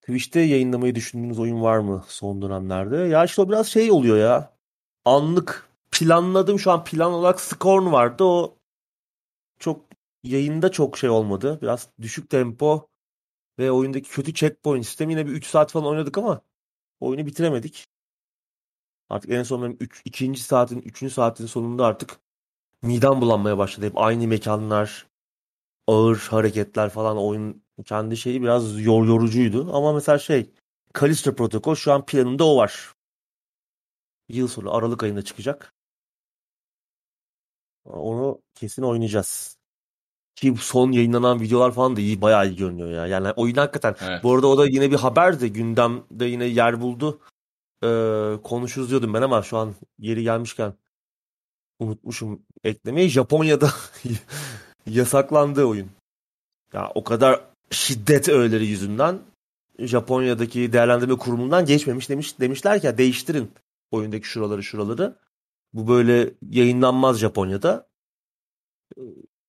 Twitch'te yayınlamayı düşündüğünüz oyun var mı son dönemlerde? Ya işte o biraz şey oluyor ya. Anlık planladım şu an plan olarak Scorn vardı. O çok yayında çok şey olmadı. Biraz düşük tempo ve oyundaki kötü checkpoint sistemi yine bir 3 saat falan oynadık ama oyunu bitiremedik. Artık en son benim 3. ikinci saatin, 3. saatin sonunda artık midem bulanmaya başladı. Hep aynı mekanlar, ağır hareketler falan oyun kendi şeyi biraz yor yorucuydu. Ama mesela şey Callisto Protocol şu an planımda o var. Yıl sonu Aralık ayında çıkacak. Onu kesin oynayacağız. Ki son yayınlanan videolar falan da iyi bayağı iyi görünüyor ya. Yani oyun hakikaten. Evet. Bu arada o da yine bir haberdi. Gündemde yine yer buldu. Ee, konuşuruz diyordum ben ama şu an yeri gelmişken unutmuşum eklemeyi. Japonya'da yasaklandı oyun. Ya o kadar şiddet öğeleri yüzünden Japonya'daki değerlendirme kurumundan geçmemiş demiş demişler ki "Ya değiştirin oyundaki şuraları şuraları. Bu böyle yayınlanmaz Japonya'da.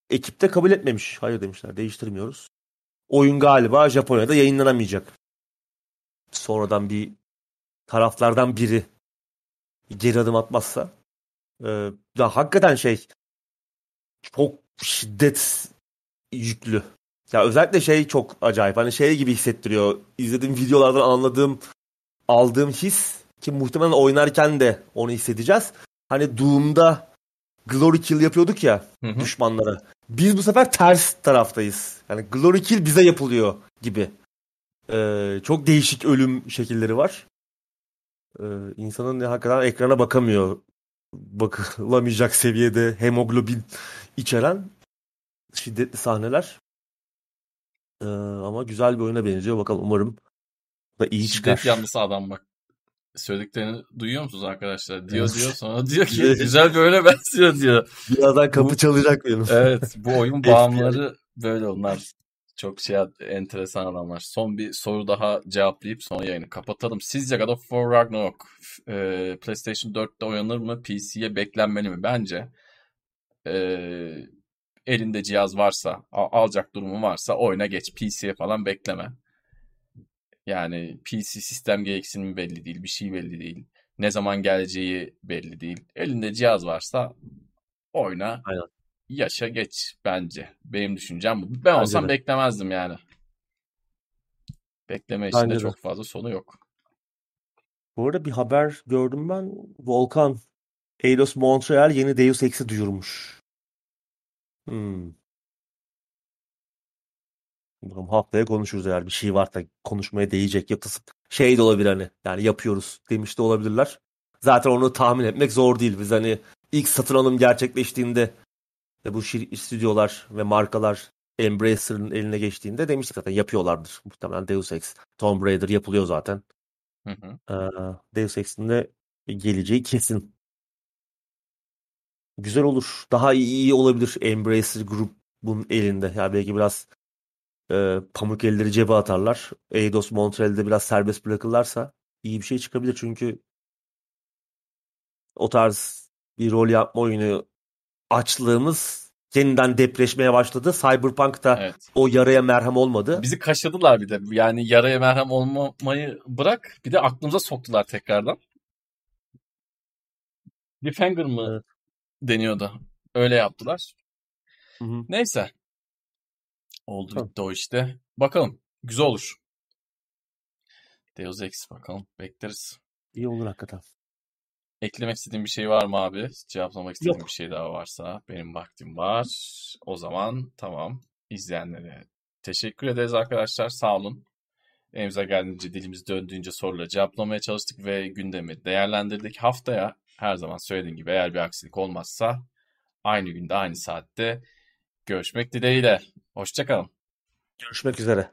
Ekip de kabul etmemiş. Hayır demişler değiştirmiyoruz. Oyun galiba Japonya'da yayınlanamayacak. Sonradan bir taraflardan biri geri adım atmazsa. Ee, ya hakikaten şey çok şiddet yüklü. Ya özellikle şey çok acayip. Hani şey gibi hissettiriyor. İzlediğim videolardan anladığım, aldığım his ki muhtemelen oynarken de onu hissedeceğiz. Hani Doom'da Glory Kill yapıyorduk ya Hı hı. düşmanlara. Biz bu sefer ters taraftayız. Yani Glory Kill bize yapılıyor gibi. Ee, çok değişik ölüm şekilleri var. Ee, insanın hakikaten ekrana bakamıyor. Bakılamayacak seviyede hemoglobin içeren şiddetli sahneler. Ee, ama güzel bir oyuna benziyor. Bakalım umarım da iyi çıkar. Şiddet yanlısı adam bak. Söylediklerini duyuyor musunuz arkadaşlar? Diyor diyor sonra diyor ki güzel böyle benziyor diyor. Birazdan kapı Bu- çalacak benim. Evet bu oyun bağımlıları böyle onlar. Çok şey enteresan adamlar. Son bir soru daha cevaplayıp sonra yayını kapatalım. Sizce God of War Ragnarok e, PlayStation 4'te oynanır mı? PC'ye beklenmeli mi? Bence e, elinde cihaz varsa, alacak durumu varsa oyna geç. PC'ye falan bekleme. Yani PC sistem gereksinimi belli değil, bir şey belli değil. Ne zaman geleceği belli değil. Elinde cihaz varsa oyna, Aynen. Yaşa geç bence. Benim düşüncem bu. Ben olsam de. beklemezdim yani. Bekleme işinde Bence de. çok fazla sonu yok. Bu arada bir haber gördüm ben. Volkan, Eidos Montreal yeni Deus Ex'i duyurmuş. Hmm. Bakalım haftaya konuşuruz eğer bir şey varsa konuşmaya değecek. Yoksa şey de olabilir hani. Yani yapıyoruz demiş de olabilirler. Zaten onu tahmin etmek zor değil. Biz hani ilk satın alım gerçekleştiğinde ve bu şir- stüdyolar ve markalar Embracer'ın eline geçtiğinde demiştik zaten yapıyorlardır. Muhtemelen Deus Ex, Tomb Raider yapılıyor zaten. Hı hı. Ee, Deus Ex'in de geleceği kesin. Güzel olur. Daha iyi, iyi olabilir Embracer grubun elinde. Ya belki biraz e, pamuk elleri cebe atarlar. Eidos Montreal'de biraz serbest bırakırlarsa iyi bir şey çıkabilir. Çünkü o tarz bir rol yapma oyunu açlığımız yeniden depreşmeye başladı. Cyberpunk'ta Evet. o yaraya merhem olmadı. Bizi kaşıdılar bir de. Yani yaraya merhem olmamayı bırak. Bir de aklımıza soktular tekrardan. Cliffhanger mı Evet. deniyordu? Öyle yaptılar. Hı hı. Neyse. Oldu bitti o işte. Bakalım. Güzel olur. Deus Ex bakalım. Bekleriz. İyi olur hakikaten. Eklemek istediğin bir şey var mı abi? Cevaplamak istediğin Yok. bir şey daha varsa benim vaktim var. O zaman tamam. İzleyenlere teşekkür ederiz arkadaşlar. Sağ olun. Elimize geldiğince dilimiz döndüğünce soruları cevaplamaya çalıştık ve gündemi değerlendirdik. Haftaya her zaman söylediğim gibi eğer bir aksilik olmazsa aynı günde aynı saatte görüşmek dileğiyle. Hoşçakalın. Görüşmek üzere.